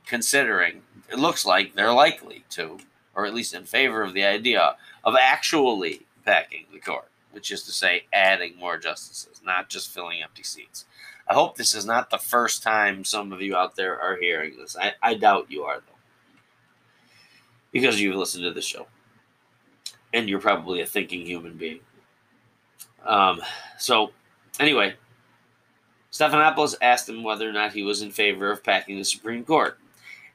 [SPEAKER 1] considering. It looks like they're likely to, or at least in favor of the idea of actually packing the court, which is to say, adding more justices, not just filling empty seats. I hope this is not the first time some of you out there are hearing this. I, I doubt you are, though. because you've listened to the show. And you're probably a thinking human being. Um, so, anyway, Stephanopoulos asked him whether or not he was in favor of packing the Supreme Court.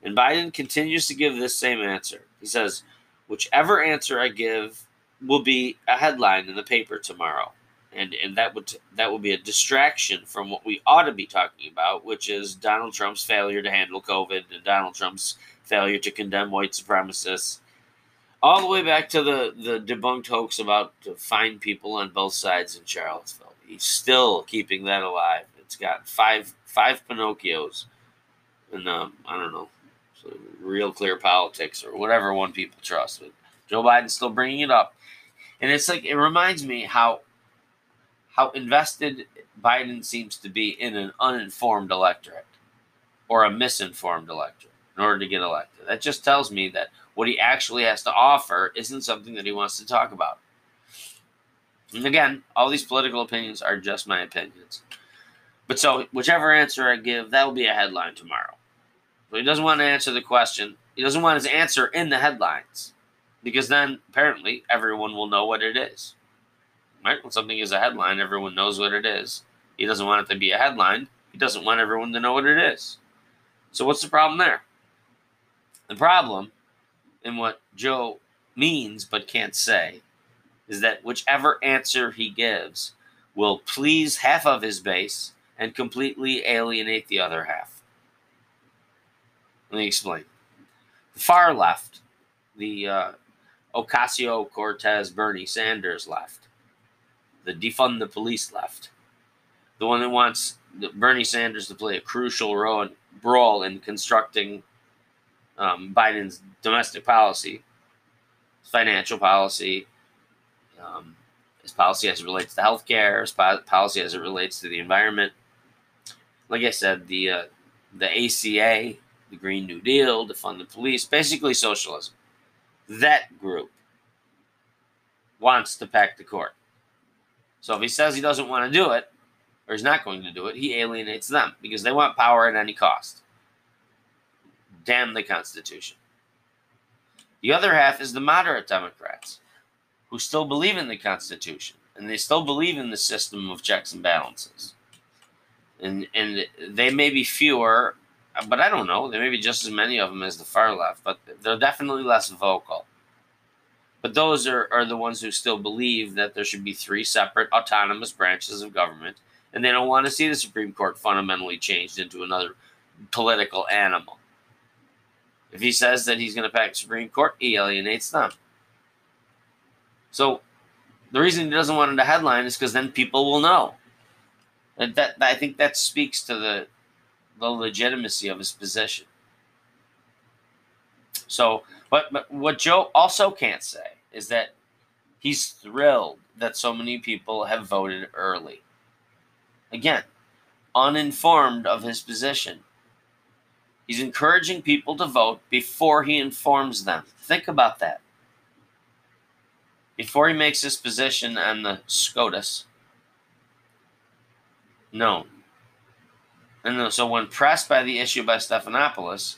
[SPEAKER 1] And Biden continues to give this same answer. He says, whichever answer I give will be a headline in the paper tomorrow. And, and that would that would be a distraction from what we ought to be talking about, which is Donald Trump's failure to handle COVID and Donald Trump's failure to condemn white supremacists, all the way back to the, the debunked hoax about to find people on both sides in Charlottesville. He's still keeping that alive. It's got five five Pinocchios, and um, I don't know, real clear politics or whatever one people trust. But Joe Biden's still bringing it up, and it's like it reminds me how how invested Biden seems to be in an uninformed electorate or a misinformed electorate in order to get elected. That just tells me that what he actually has to offer isn't something that he wants to talk about. And again, all these political opinions are just my opinions. But so, whichever answer I give, that will be a headline tomorrow. So he doesn't want to answer the question. He doesn't want his answer in the headlines because then apparently everyone will know what it is. Right? When something is a headline, everyone knows what it is. He doesn't want it to be a headline. He doesn't want everyone to know what it is. So what's the problem there? The problem, and what Joe means but can't say, is that whichever answer he gives will please half of his base and completely alienate the other half. Let me explain. The far left, the uh, Ocasio Cortez Bernie Sanders left, the defund the police left, the one that wants Bernie Sanders to play a crucial role in constructing um, Biden's domestic policy, financial policy, um, his policy as it relates to healthcare, his policy as it relates to the environment. Like I said, the uh, the ACA, the Green New Deal, defund the police, basically socialism. That group wants to pack the court. So if he says he doesn't want to do it, or he's not going to do it, he alienates them because they want power at any cost. Damn the Constitution. The other half is the moderate Democrats who still believe in the Constitution and they still believe in the system of checks and balances. And and they may be fewer, but I don't know. There may be just as many of them as the far left, but they're definitely less vocal. But those are, are the ones who still believe that there should be three separate autonomous branches of government, and they don't want to see the Supreme Court fundamentally changed into another political animal. If he says that he's going to pack the Supreme Court, he alienates them. So the reason he doesn't want it a headline is because then people will know. And that I think that speaks to the the legitimacy of his position. So, but, but what Joe also can't say is that he's thrilled that so many people have voted early. Again, uninformed of his position. He's encouraging people to vote before he informs them. Think about that. Before he makes his position on the SCOTUS known. And so when pressed by the issue by Stephanopoulos,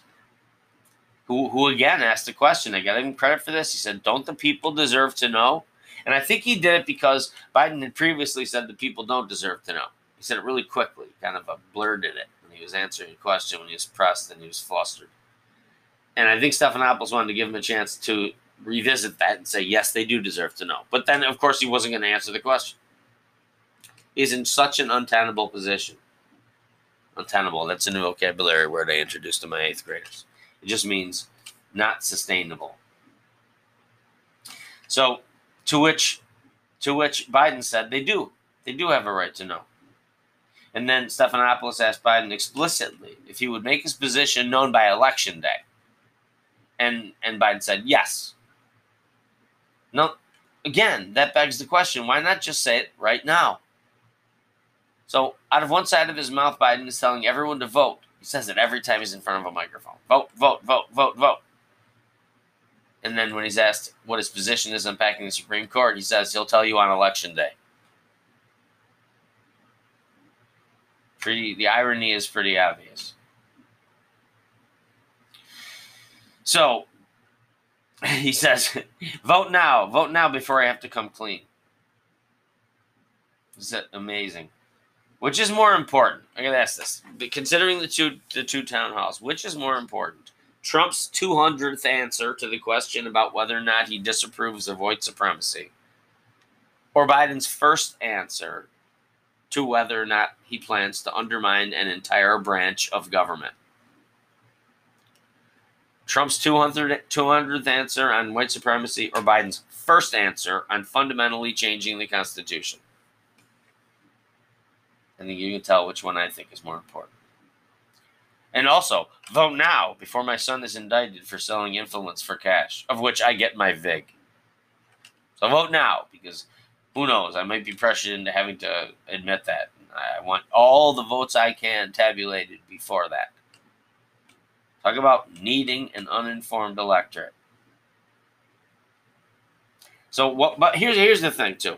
[SPEAKER 1] who, who again asked the question, I got him credit for this. He said, Don't the people deserve to know? And I think he did it because Biden had previously said the people don't deserve to know. He said it really quickly, kind of blurted it when he was answering a question when he was pressed and he was flustered. And I think Stephanopoulos wanted to give him a chance to revisit that and say, yes, they do deserve to know. But then, of course, he wasn't going to answer the question. He's in such an untenable position. Untenable, that's a new vocabulary word I introduced to my eighth graders. It just means not sustainable. So, to which, to which Biden said they do, they do have a right to know. And then Stephanopoulos asked Biden explicitly if he would make his position known by election day. And and Biden said yes. No, again, that begs the question: Why not just say it right now? So, out of one side of his mouth, Biden is telling everyone to vote. He says it every time he's in front of a microphone vote, vote, vote, vote, vote. And then when he's asked what his position is on packing the Supreme Court, he says he'll tell you on election day. Pretty, the irony is pretty obvious. So, [laughs] he says, vote now, vote now before I have to come clean. Is that amazing? Which is more important? I gotta ask this. Considering the two the two town halls, which is more important? Trump's 200th answer to the question about whether or not he disapproves of white supremacy, or Biden's first answer to whether or not he plans to undermine an entire branch of government. Trump's 200, 200th answer on white supremacy or Biden's first answer on fundamentally changing the Constitution. I think you can tell which one I think is more important. And also, vote now before my son is indicted for selling influence for cash, of which I get my VIG. So vote now because who knows? I might be pressured into having to admit that. I want all the votes I can tabulated before that. Talk about needing an uninformed electorate. So what but here's here's the thing too.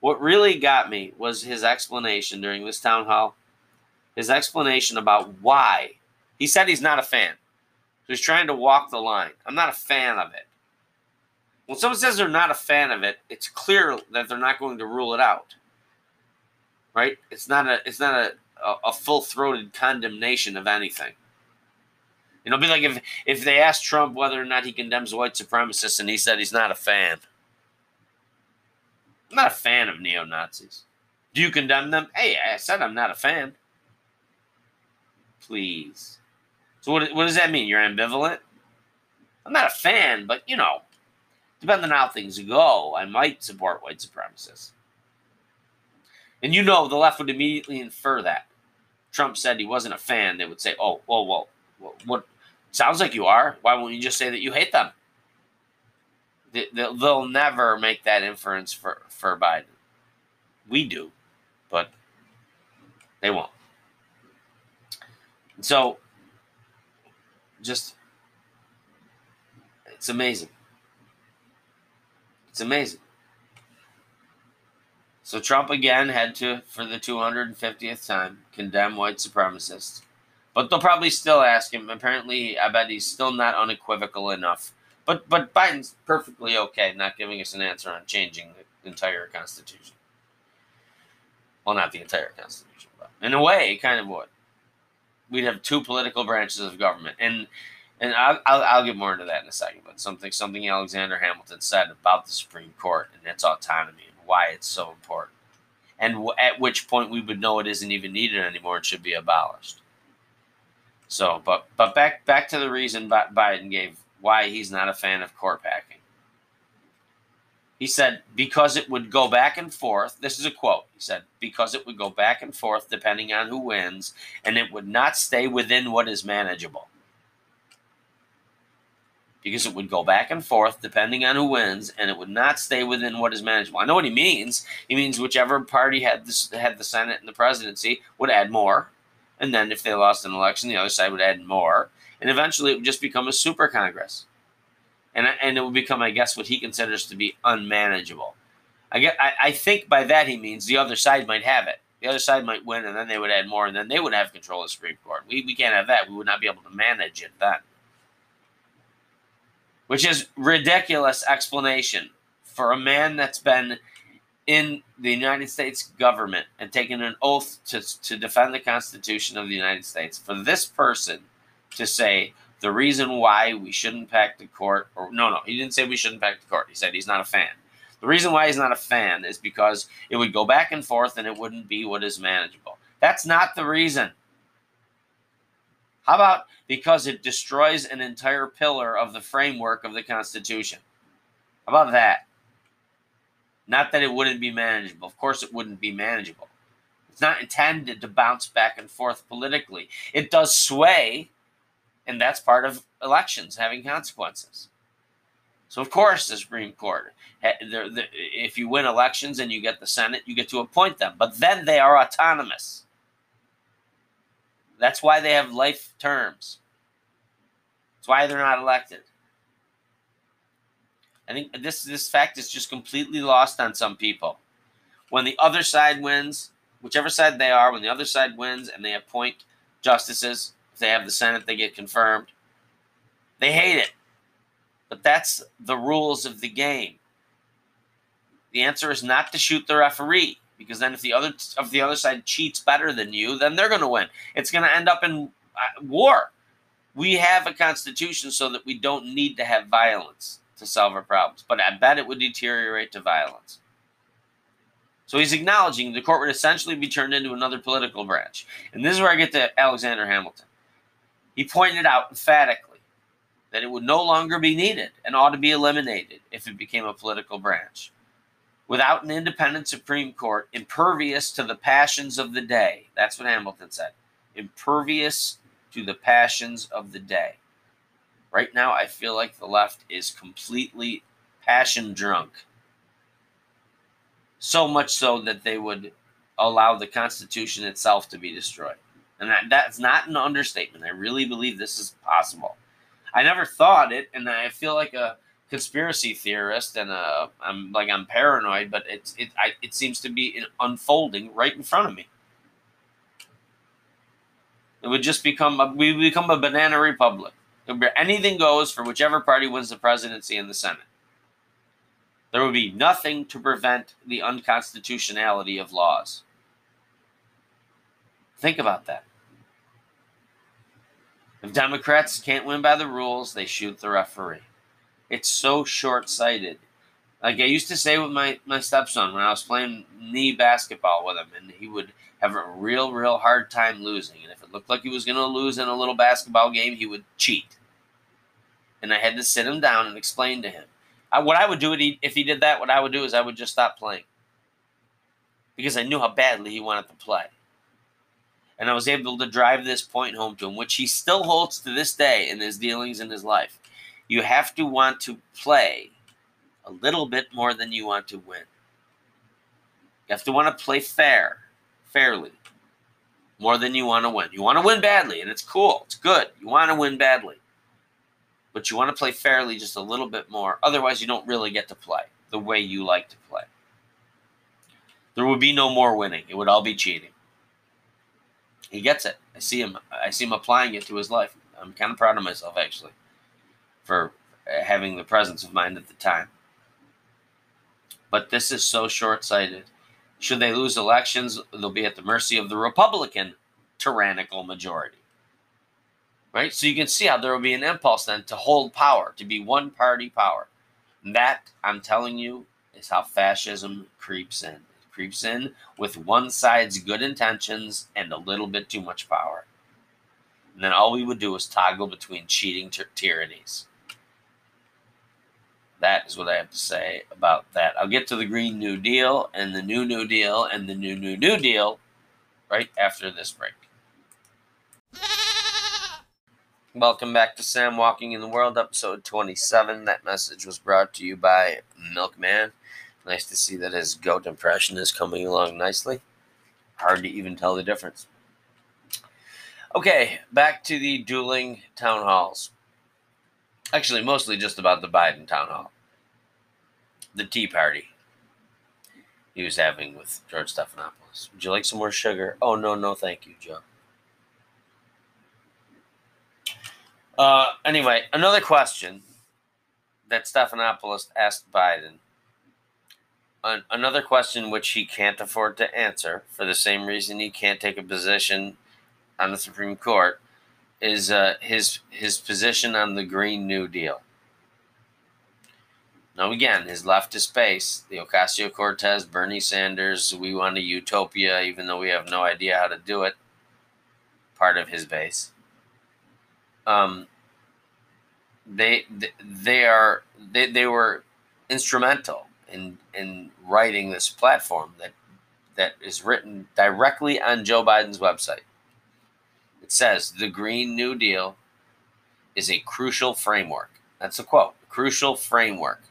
[SPEAKER 1] What really got me was his explanation during this town hall. His explanation about why. He said he's not a fan. he's trying to walk the line. I'm not a fan of it. When someone says they're not a fan of it, it's clear that they're not going to rule it out. Right? It's not a it's not a, a, a full throated condemnation of anything. You know, be like if if they asked Trump whether or not he condemns white supremacists and he said he's not a fan. I'm not a fan of neo Nazis. Do you condemn them? Hey, I said I'm not a fan. Please. So what, what does that mean? You're ambivalent? I'm not a fan, but you know, depending on how things go, I might support white supremacists. And you know, the left would immediately infer that. Trump said he wasn't a fan. They would say, "Oh, well, well, what sounds like you are. Why won't you just say that you hate them? They'll never make that inference for, for Biden. We do, but they won't. So, just, it's amazing. It's amazing. So Trump again had to, for the 250th time, condemn white supremacists but they'll probably still ask him. Apparently, I bet he's still not unequivocal enough. But but Biden's perfectly okay not giving us an answer on changing the entire Constitution. Well, not the entire Constitution, but in a way, kind of would. We'd have two political branches of government, and and I'll, I'll, I'll get more into that in a second. But something something Alexander Hamilton said about the Supreme Court and its autonomy and why it's so important, and w- at which point we would know it isn't even needed anymore and should be abolished. So, but but back back to the reason Biden gave why he's not a fan of court packing. He said because it would go back and forth. This is a quote. He said because it would go back and forth depending on who wins, and it would not stay within what is manageable. Because it would go back and forth depending on who wins, and it would not stay within what is manageable. I know what he means. He means whichever party had the, had the Senate and the presidency would add more and then if they lost an election, the other side would add more. And eventually it would just become a super Congress. And, and it would become, I guess, what he considers to be unmanageable. I, get, I, I think by that he means the other side might have it. The other side might win, and then they would add more, and then they would have control of the Supreme Court. We, we can't have that. We would not be able to manage it then. Which is ridiculous explanation for a man that's been in the United States government and taken an oath to, to defend the Constitution of the United States, for this person to say the reason why we shouldn't pack the court, or no, no, he didn't say we shouldn't pack the court. He said he's not a fan. The reason why he's not a fan is because it would go back and forth and it wouldn't be what is manageable. That's not the reason. How about because it destroys an entire pillar of the framework of the Constitution? How about that? Not that it wouldn't be manageable. Of course, it wouldn't be manageable. It's not intended to bounce back and forth politically. It does sway, and that's part of elections having consequences. So, of course, the Supreme Court, eh, if you win elections and you get the Senate, you get to appoint them. But then they are autonomous. That's why they have life terms. That's why they're not elected. I think this this fact is just completely lost on some people. When the other side wins, whichever side they are, when the other side wins and they appoint justices, they have the Senate, they get confirmed. They hate it. But that's the rules of the game. The answer is not to shoot the referee because then if the other if the other side cheats better than you, then they're going to win. It's going to end up in uh, war. We have a constitution so that we don't need to have violence to solve our problems, but I bet it would deteriorate to violence. So he's acknowledging the court would essentially be turned into another political branch. And this is where I get to Alexander Hamilton. He pointed out emphatically that it would no longer be needed and ought to be eliminated if it became a political branch. Without an independent Supreme Court, impervious to the passions of the day. That's what Hamilton said. Impervious to the passions of the day. Right now, I feel like the left is completely passion drunk. So much so that they would allow the Constitution itself to be destroyed. And that, that's not an understatement. I really believe this is possible. I never thought it, and I feel like a conspiracy theorist, and uh, I'm like I'm paranoid, but it's it I, it seems to be unfolding right in front of me. It would just become a, we become a banana republic. anything goes for whichever party wins the presidency and the Senate. There would be nothing to prevent the unconstitutionality of laws. Think about that. If Democrats can't win by the rules, they shoot the referee. It's so short sighted. Like I used to say with my, my stepson when I was playing knee basketball with him, and he would have a real, real hard time losing. And if it looked like he was going to lose in a little basketball game, he would cheat. And I had to sit him down and explain to him. I, what I would do if he did that, what I would do is I would just stop playing. Because I knew how badly he wanted to play. And I was able to drive this point home to him, which he still holds to this day in his dealings in his life. You have to want to play a little bit more than you want to win. You have to want to play fair, fairly, more than you want to win. You want to win badly, and it's cool. It's good. You want to win badly. But you want to play fairly just a little bit more. Otherwise, you don't really get to play the way you like to play. There would be no more winning. It would all be cheating. He gets it. I see him. I see him applying it to his life. I'm kind of proud of myself actually for having the presence of mind at the time. But this is so short-sighted. Should they lose elections, they'll be at the mercy of the Republican tyrannical majority. Right? So you can see how there will be an impulse then to hold power, to be one party power. And that, I'm telling you, is how fascism creeps in creeps in with one side's good intentions and a little bit too much power. And then all we would do is toggle between cheating ty- tyrannies. That is what I have to say about that. I'll get to the Green New Deal and the New New Deal and the New New New Deal right after this break. Welcome back to Sam Walking in the World, episode 27. That message was brought to you by Milkman. Nice to see that his goat impression is coming along nicely. Hard to even tell the difference. Okay, back to the dueling town halls. Actually, mostly just about the Biden town hall. The Tea Party he was having with George Stephanopoulos. Would you like some more sugar? Oh, no, no, thank you, Joe. Uh, anyway, another question that Stephanopoulos asked Biden an, another question which he can't afford to answer for the same reason he can't take a position on the Supreme Court is uh, his his position on the Green New Deal. Now again, his leftist base, the Ocasio Cortez, Bernie Sanders, we want a utopia, even though we have no idea how to do it. Part of his base. Um, they they are they, they were instrumental in in writing this platform that that is written directly on Joe Biden's website. It says the Green New Deal is a crucial framework. That's a quote. Crucial framework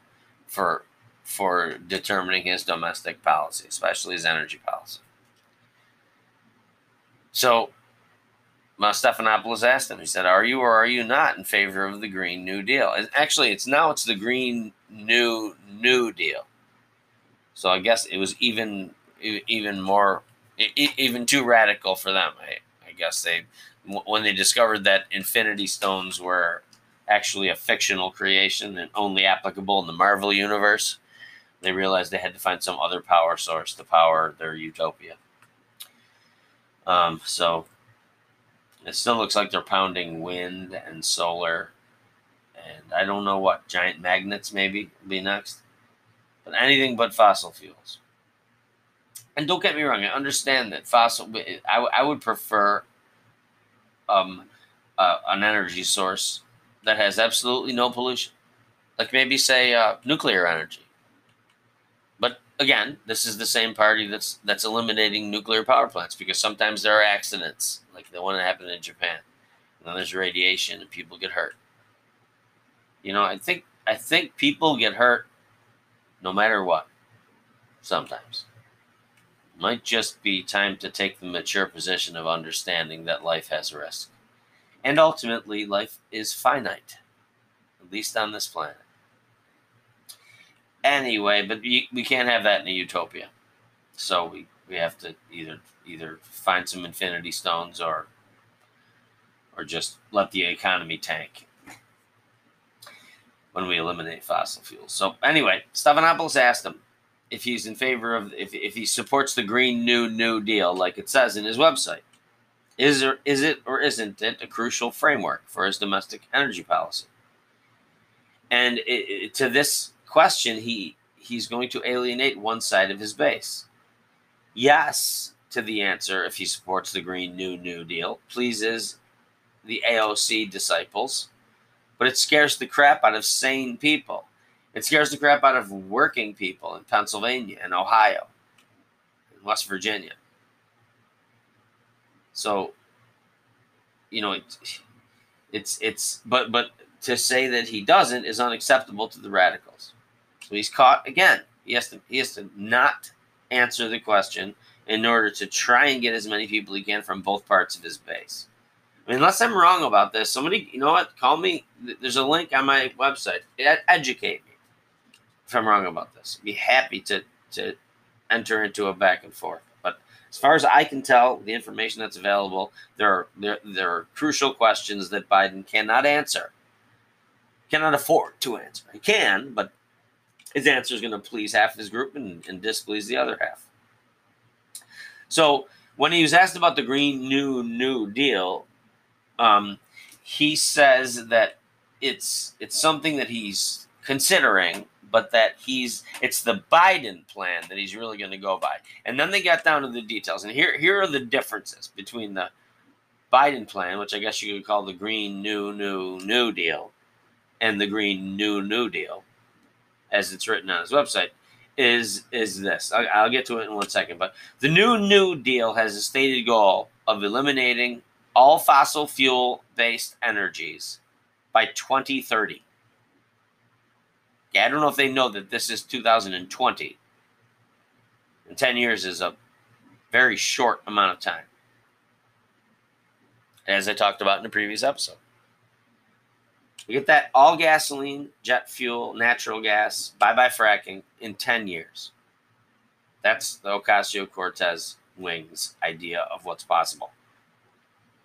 [SPEAKER 1] for for determining his domestic policy, especially his energy policy. So Stephanopoulos asked him, he said, Are you or are you not in favor of the Green New Deal? And actually, it's now it's the Green New New Deal. So I guess it was even even more even too radical for them. I, I guess they when they discovered that Infinity Stones were actually a fictional creation and only applicable in the Marvel universe. They realized they had to find some other power source to power their utopia. Um, so it still looks like they're pounding wind and solar, and I don't know what giant magnets maybe will be next, but anything but fossil fuels. And don't get me wrong, I understand that fossil. I, I would prefer um, uh, an energy source that has absolutely no pollution, like maybe say uh, nuclear energy. But again, this is the same party that's that's eliminating nuclear power plants because sometimes there are accidents, like the one that happened in Japan. And then there's radiation and people get hurt. You know, I think I think people get hurt no matter what. Sometimes. Might just be time to take the mature position of understanding that life has risk. And ultimately, life is finite, at least on this planet. Anyway, but we, we can't have that in a utopia. So we, we have to either either find some infinity stones or or just let the economy tank when we eliminate fossil fuels. So anyway, Stephanopoulos asked him if he's in favor of if, if he supports the Green New New Deal, like it says in his website. Is there is it or isn't it a crucial framework for his domestic energy policy? And it, it, to this question, he he's going to alienate one side of his base. Yes, to the answer if he supports the Green New New Deal, pleases the AOC disciples, but it scares the crap out of sane people. It scares the crap out of working people in Pennsylvania and Ohio and West Virginia. So, you know, it, it's it's but but to say that he doesn't is unacceptable to the radicals. So he's caught again. He has to he has to not answer the question in order to try and get as many people he can from both parts of his base. Unless I'm wrong about this, somebody, you know what? Call me. There's a link on my website. Educate me if I'm wrong about this. I'd be happy to to enter into a back and forth. But as far as I can tell, the information that's available, there are there, there are crucial questions that Biden cannot answer, cannot afford to answer. He can, but his answer is going to please half his group and, and displease the other half. So when he was asked about the Green New New Deal, um, he says that it's it's something that he's considering but that he's it's the Biden plan that he's really going to go by. And then they got down to the details. And here here are the differences between the Biden plan, which I guess you could call the Green New New New Deal, and the Green New New Deal, as it's written on his website, is is this. I'll, I'll get to it in one second. But the New New Deal has a stated goal of eliminating all fossil fuel based energies by 2030. Yeah, I don't know if they know that this is 2020. And 10 years is a very short amount of time. As I talked about in the previous episode. We get that all gasoline, jet fuel, natural gas, bye bye fracking in 10 years. That's the Ocasio Cortez wings idea of what's possible.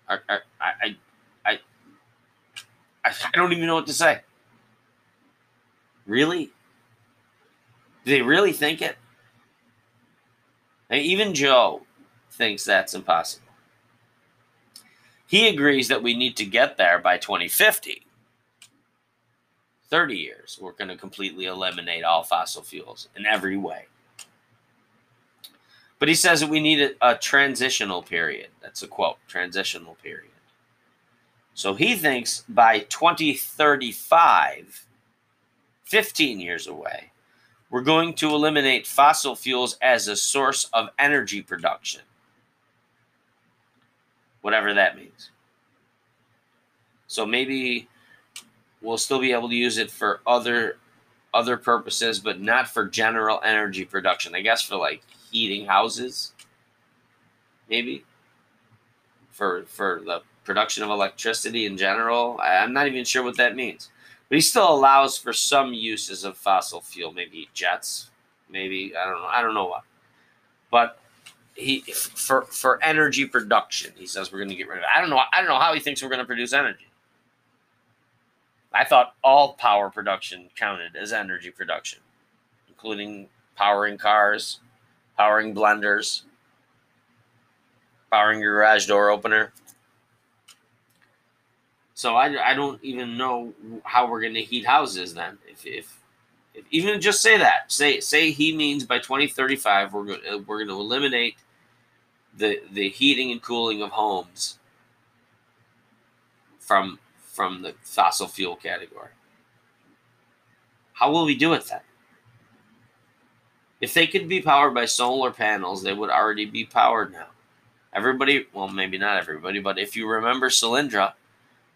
[SPEAKER 1] I, I, I, I, I don't even know what to say. Really? Do they really think it? And even Joe thinks that's impossible. He agrees that we need to get there by 2050. 30 years, we're going to completely eliminate all fossil fuels in every way. But he says that we need a, a transitional period. That's a quote transitional period. So he thinks by 2035, 15 years away, we're going to eliminate fossil fuels as a source of energy production. Whatever that means. So maybe we'll still be able to use it for other other purposes, but not for general energy production. I guess for like heating houses, maybe for for the production of electricity in general. I'm not even sure what that means. But he still allows for some uses of fossil fuel, maybe jets, maybe I don't know, I don't know what. But he for for energy production, he says we're going to get rid of it. I don't know. I don't know how he thinks we're going to produce energy. I thought all power production counted as energy production, including powering cars, powering blenders, powering your garage door opener. So I, I don't even know how we're going to heat houses then. If, if, if even just say that, say say he means by 2035 we're going we're going to eliminate the the heating and cooling of homes from from the fossil fuel category. How will we do it then? If they could be powered by solar panels, they would already be powered now. Everybody, well, maybe not everybody, but if you remember Solyndra,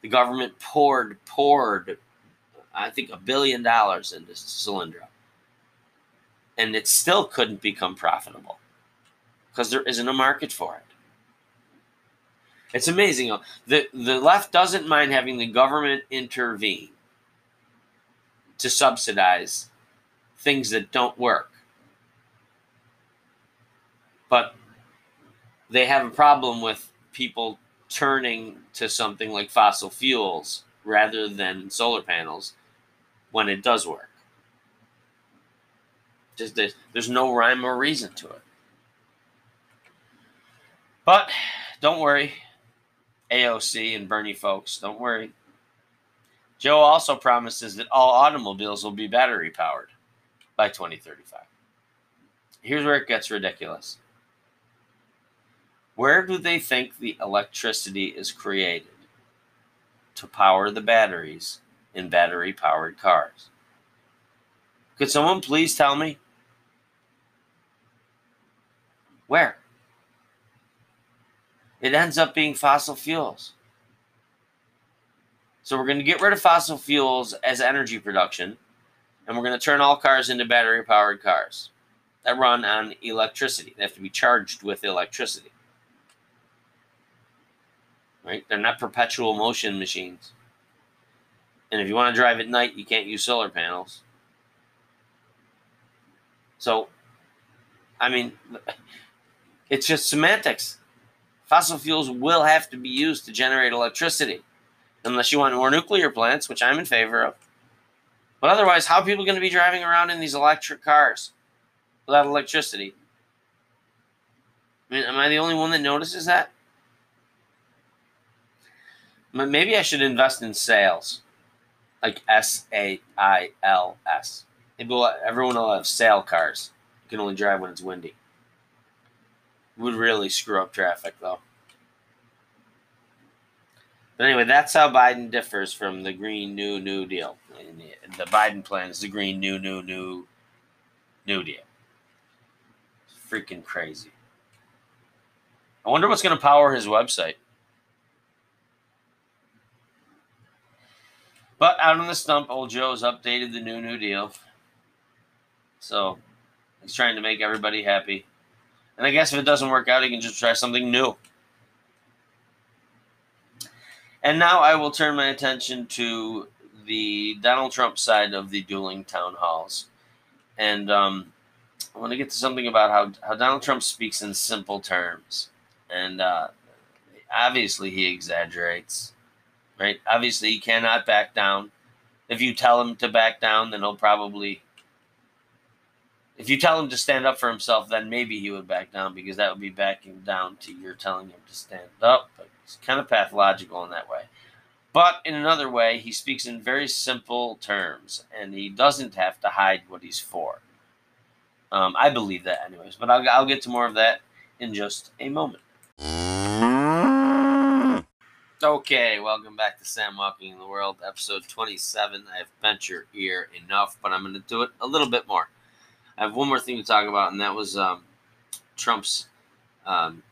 [SPEAKER 1] the government poured poured I think a billion dollars into Solyndra. And it still couldn't become profitable because there isn't a market for it. It's amazing. The, the left doesn't mind having the government intervene to subsidize things that don't work. But they have a problem with people turning to something like fossil fuels rather than solar panels when it does work. Just there's, there's no rhyme or reason to it. But don't worry, AOC and Bernie folks, don't worry. Joe also promises that all automobiles will be battery powered by 2035. Here's where it gets ridiculous. Where do they think the electricity is created to power the batteries in battery powered cars? Could someone please tell me? Where? It ends up being fossil fuels. So we're going to get rid of fossil fuels as energy production, and we're going to turn all cars into battery powered cars that run on electricity. They have to be charged with electricity. Right? They're not perpetual motion machines. And if you want to drive at night, you can't use solar panels. So, I mean, [laughs] it's just semantics. Fossil fuels will have to be used to generate electricity, unless you want more nuclear plants, which I'm in favor of. But otherwise, how are people going to be driving around in these electric cars without electricity? I mean, am I the only one that notices that? Maybe I should invest in sales like S A I L S. Maybe we'll, everyone will have sail cars. You can only drive when it's windy. Would really screw up traffic though. But anyway, that's how Biden differs from the Green New New Deal. The Biden plan is the Green New New New New Deal. Freaking crazy. I wonder what's going to power his website. But out on the stump, old Joe's updated the new New Deal. So he's trying to make everybody happy. And I guess if it doesn't work out, he can just try something new. And now I will turn my attention to the Donald Trump side of the dueling town halls. And um, I want to get to something about how, how Donald Trump speaks in simple terms. And uh, obviously, he exaggerates right? Obviously, he cannot back down. If you tell him to back down, then he'll probably. If you tell him to stand up for himself, then maybe he would back down because that would be backing down to your telling him to stand up. But it's kind of pathological in that way. But in another way, he speaks in very simple terms and he doesn't have to hide what he's for. Um, I believe that, anyways. But I'll, I'll get to more of that in just a moment. Okay, welcome back to Sam Walking in the World, episode 27. I've bent your ear enough, but I'm going to do it a little bit more. I have one more thing to talk about, and that was um, Trump's um,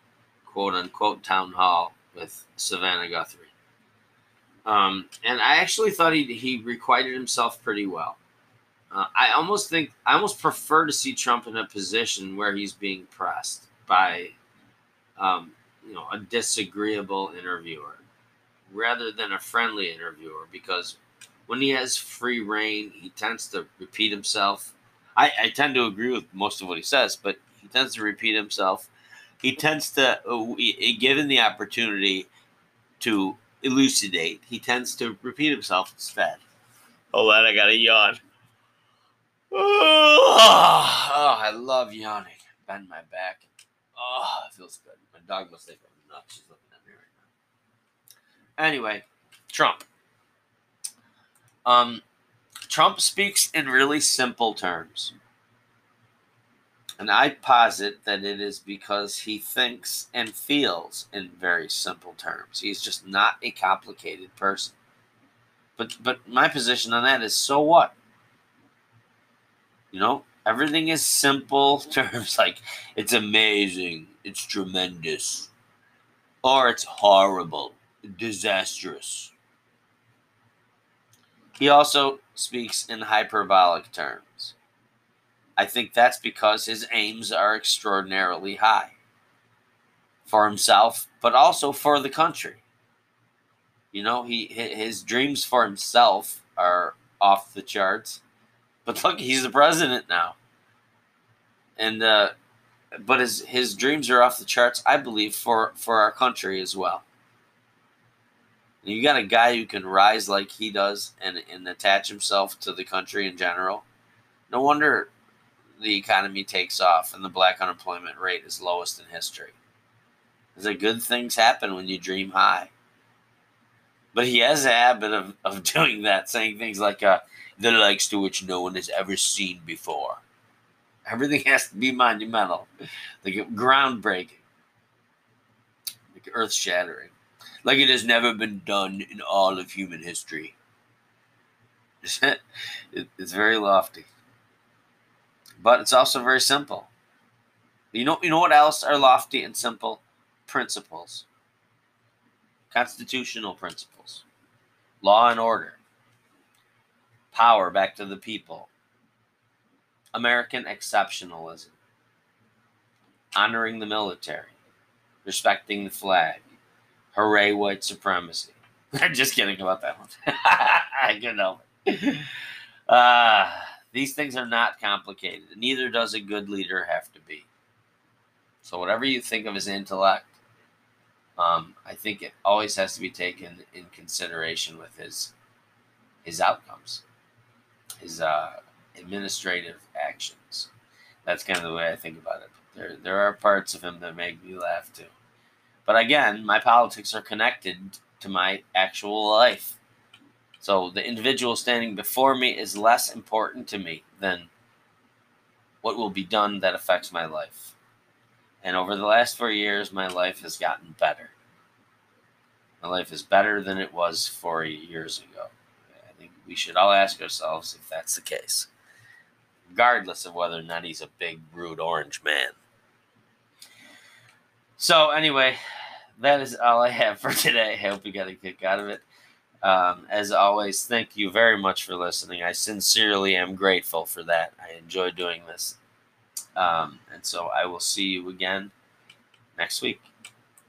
[SPEAKER 1] quote unquote town hall with Savannah Guthrie. Um, and I actually thought he, he requited himself pretty well. Uh, I almost think, I almost prefer to see Trump in a position where he's being pressed by, um, you know, a disagreeable interviewer rather than a friendly interviewer because when he has free reign, he tends to repeat himself. I, I tend to agree with most of what he says, but he tends to repeat himself. He tends to, uh, given the opportunity to elucidate, he tends to repeat himself instead. Hold on, I gotta yawn. [sighs] Oh, I love yawning. Bend my back. Oh, it feels good. My dog must think I'm nuts. She's looking at me right now. Anyway, Trump. Um, Trump speaks in really simple terms. And I posit that it is because he thinks and feels in very simple terms. He's just not a complicated person. But but my position on that is so what? You know, everything is simple [laughs] terms like it's amazing, it's tremendous, or it's horrible, disastrous. He also speaks in hyperbolic terms. I think that's because his aims are extraordinarily high for himself, but also for the country. You know, he his dreams for himself are off the charts, but [laughs] look, he's the president now, and uh, but his his dreams are off the charts. I believe for for our country as well. And you got a guy who can rise like he does and and attach himself to the country in general. No wonder the economy takes off and the black unemployment rate is lowest in history. Because good things happen when you dream high. But he has a habit of, of [laughs] doing that, saying things like uh, the likes to which no one has ever seen before. Everything has to be monumental, like groundbreaking, like earth shattering, like it has never been done in all of human history. [laughs] it's very lofty. But it's also very simple. You know, you know what else are lofty and simple? Principles, constitutional principles, law and order, power back to the people, American exceptionalism, honoring the military, respecting the flag, hooray white supremacy. [laughs] I'm just kidding about that one. [laughs] I can help it. [laughs] Uh, these things are not complicated. Neither does a good leader have to be. So, whatever you think of as intellect, um, I think it always has to be taken in consideration with his his outcomes, his uh, administrative actions. That's kind of the way I think about it. There, there are parts of him that make me laugh too. But again, my politics are connected to my actual life. So the individual standing before me is less important to me than what will be done that affects my life. And over the last four years, my life has gotten better. My life is better than it was four years ago. I think we should all ask ourselves if that's the case, regardless of whether or not he's a big, rude orange man. So, anyway, that is all I have for today. I hope you got a kick out of it. Um, as always, thank you very much for listening. I sincerely am grateful for that. I enjoy doing this. Um, and so I will see you again next week.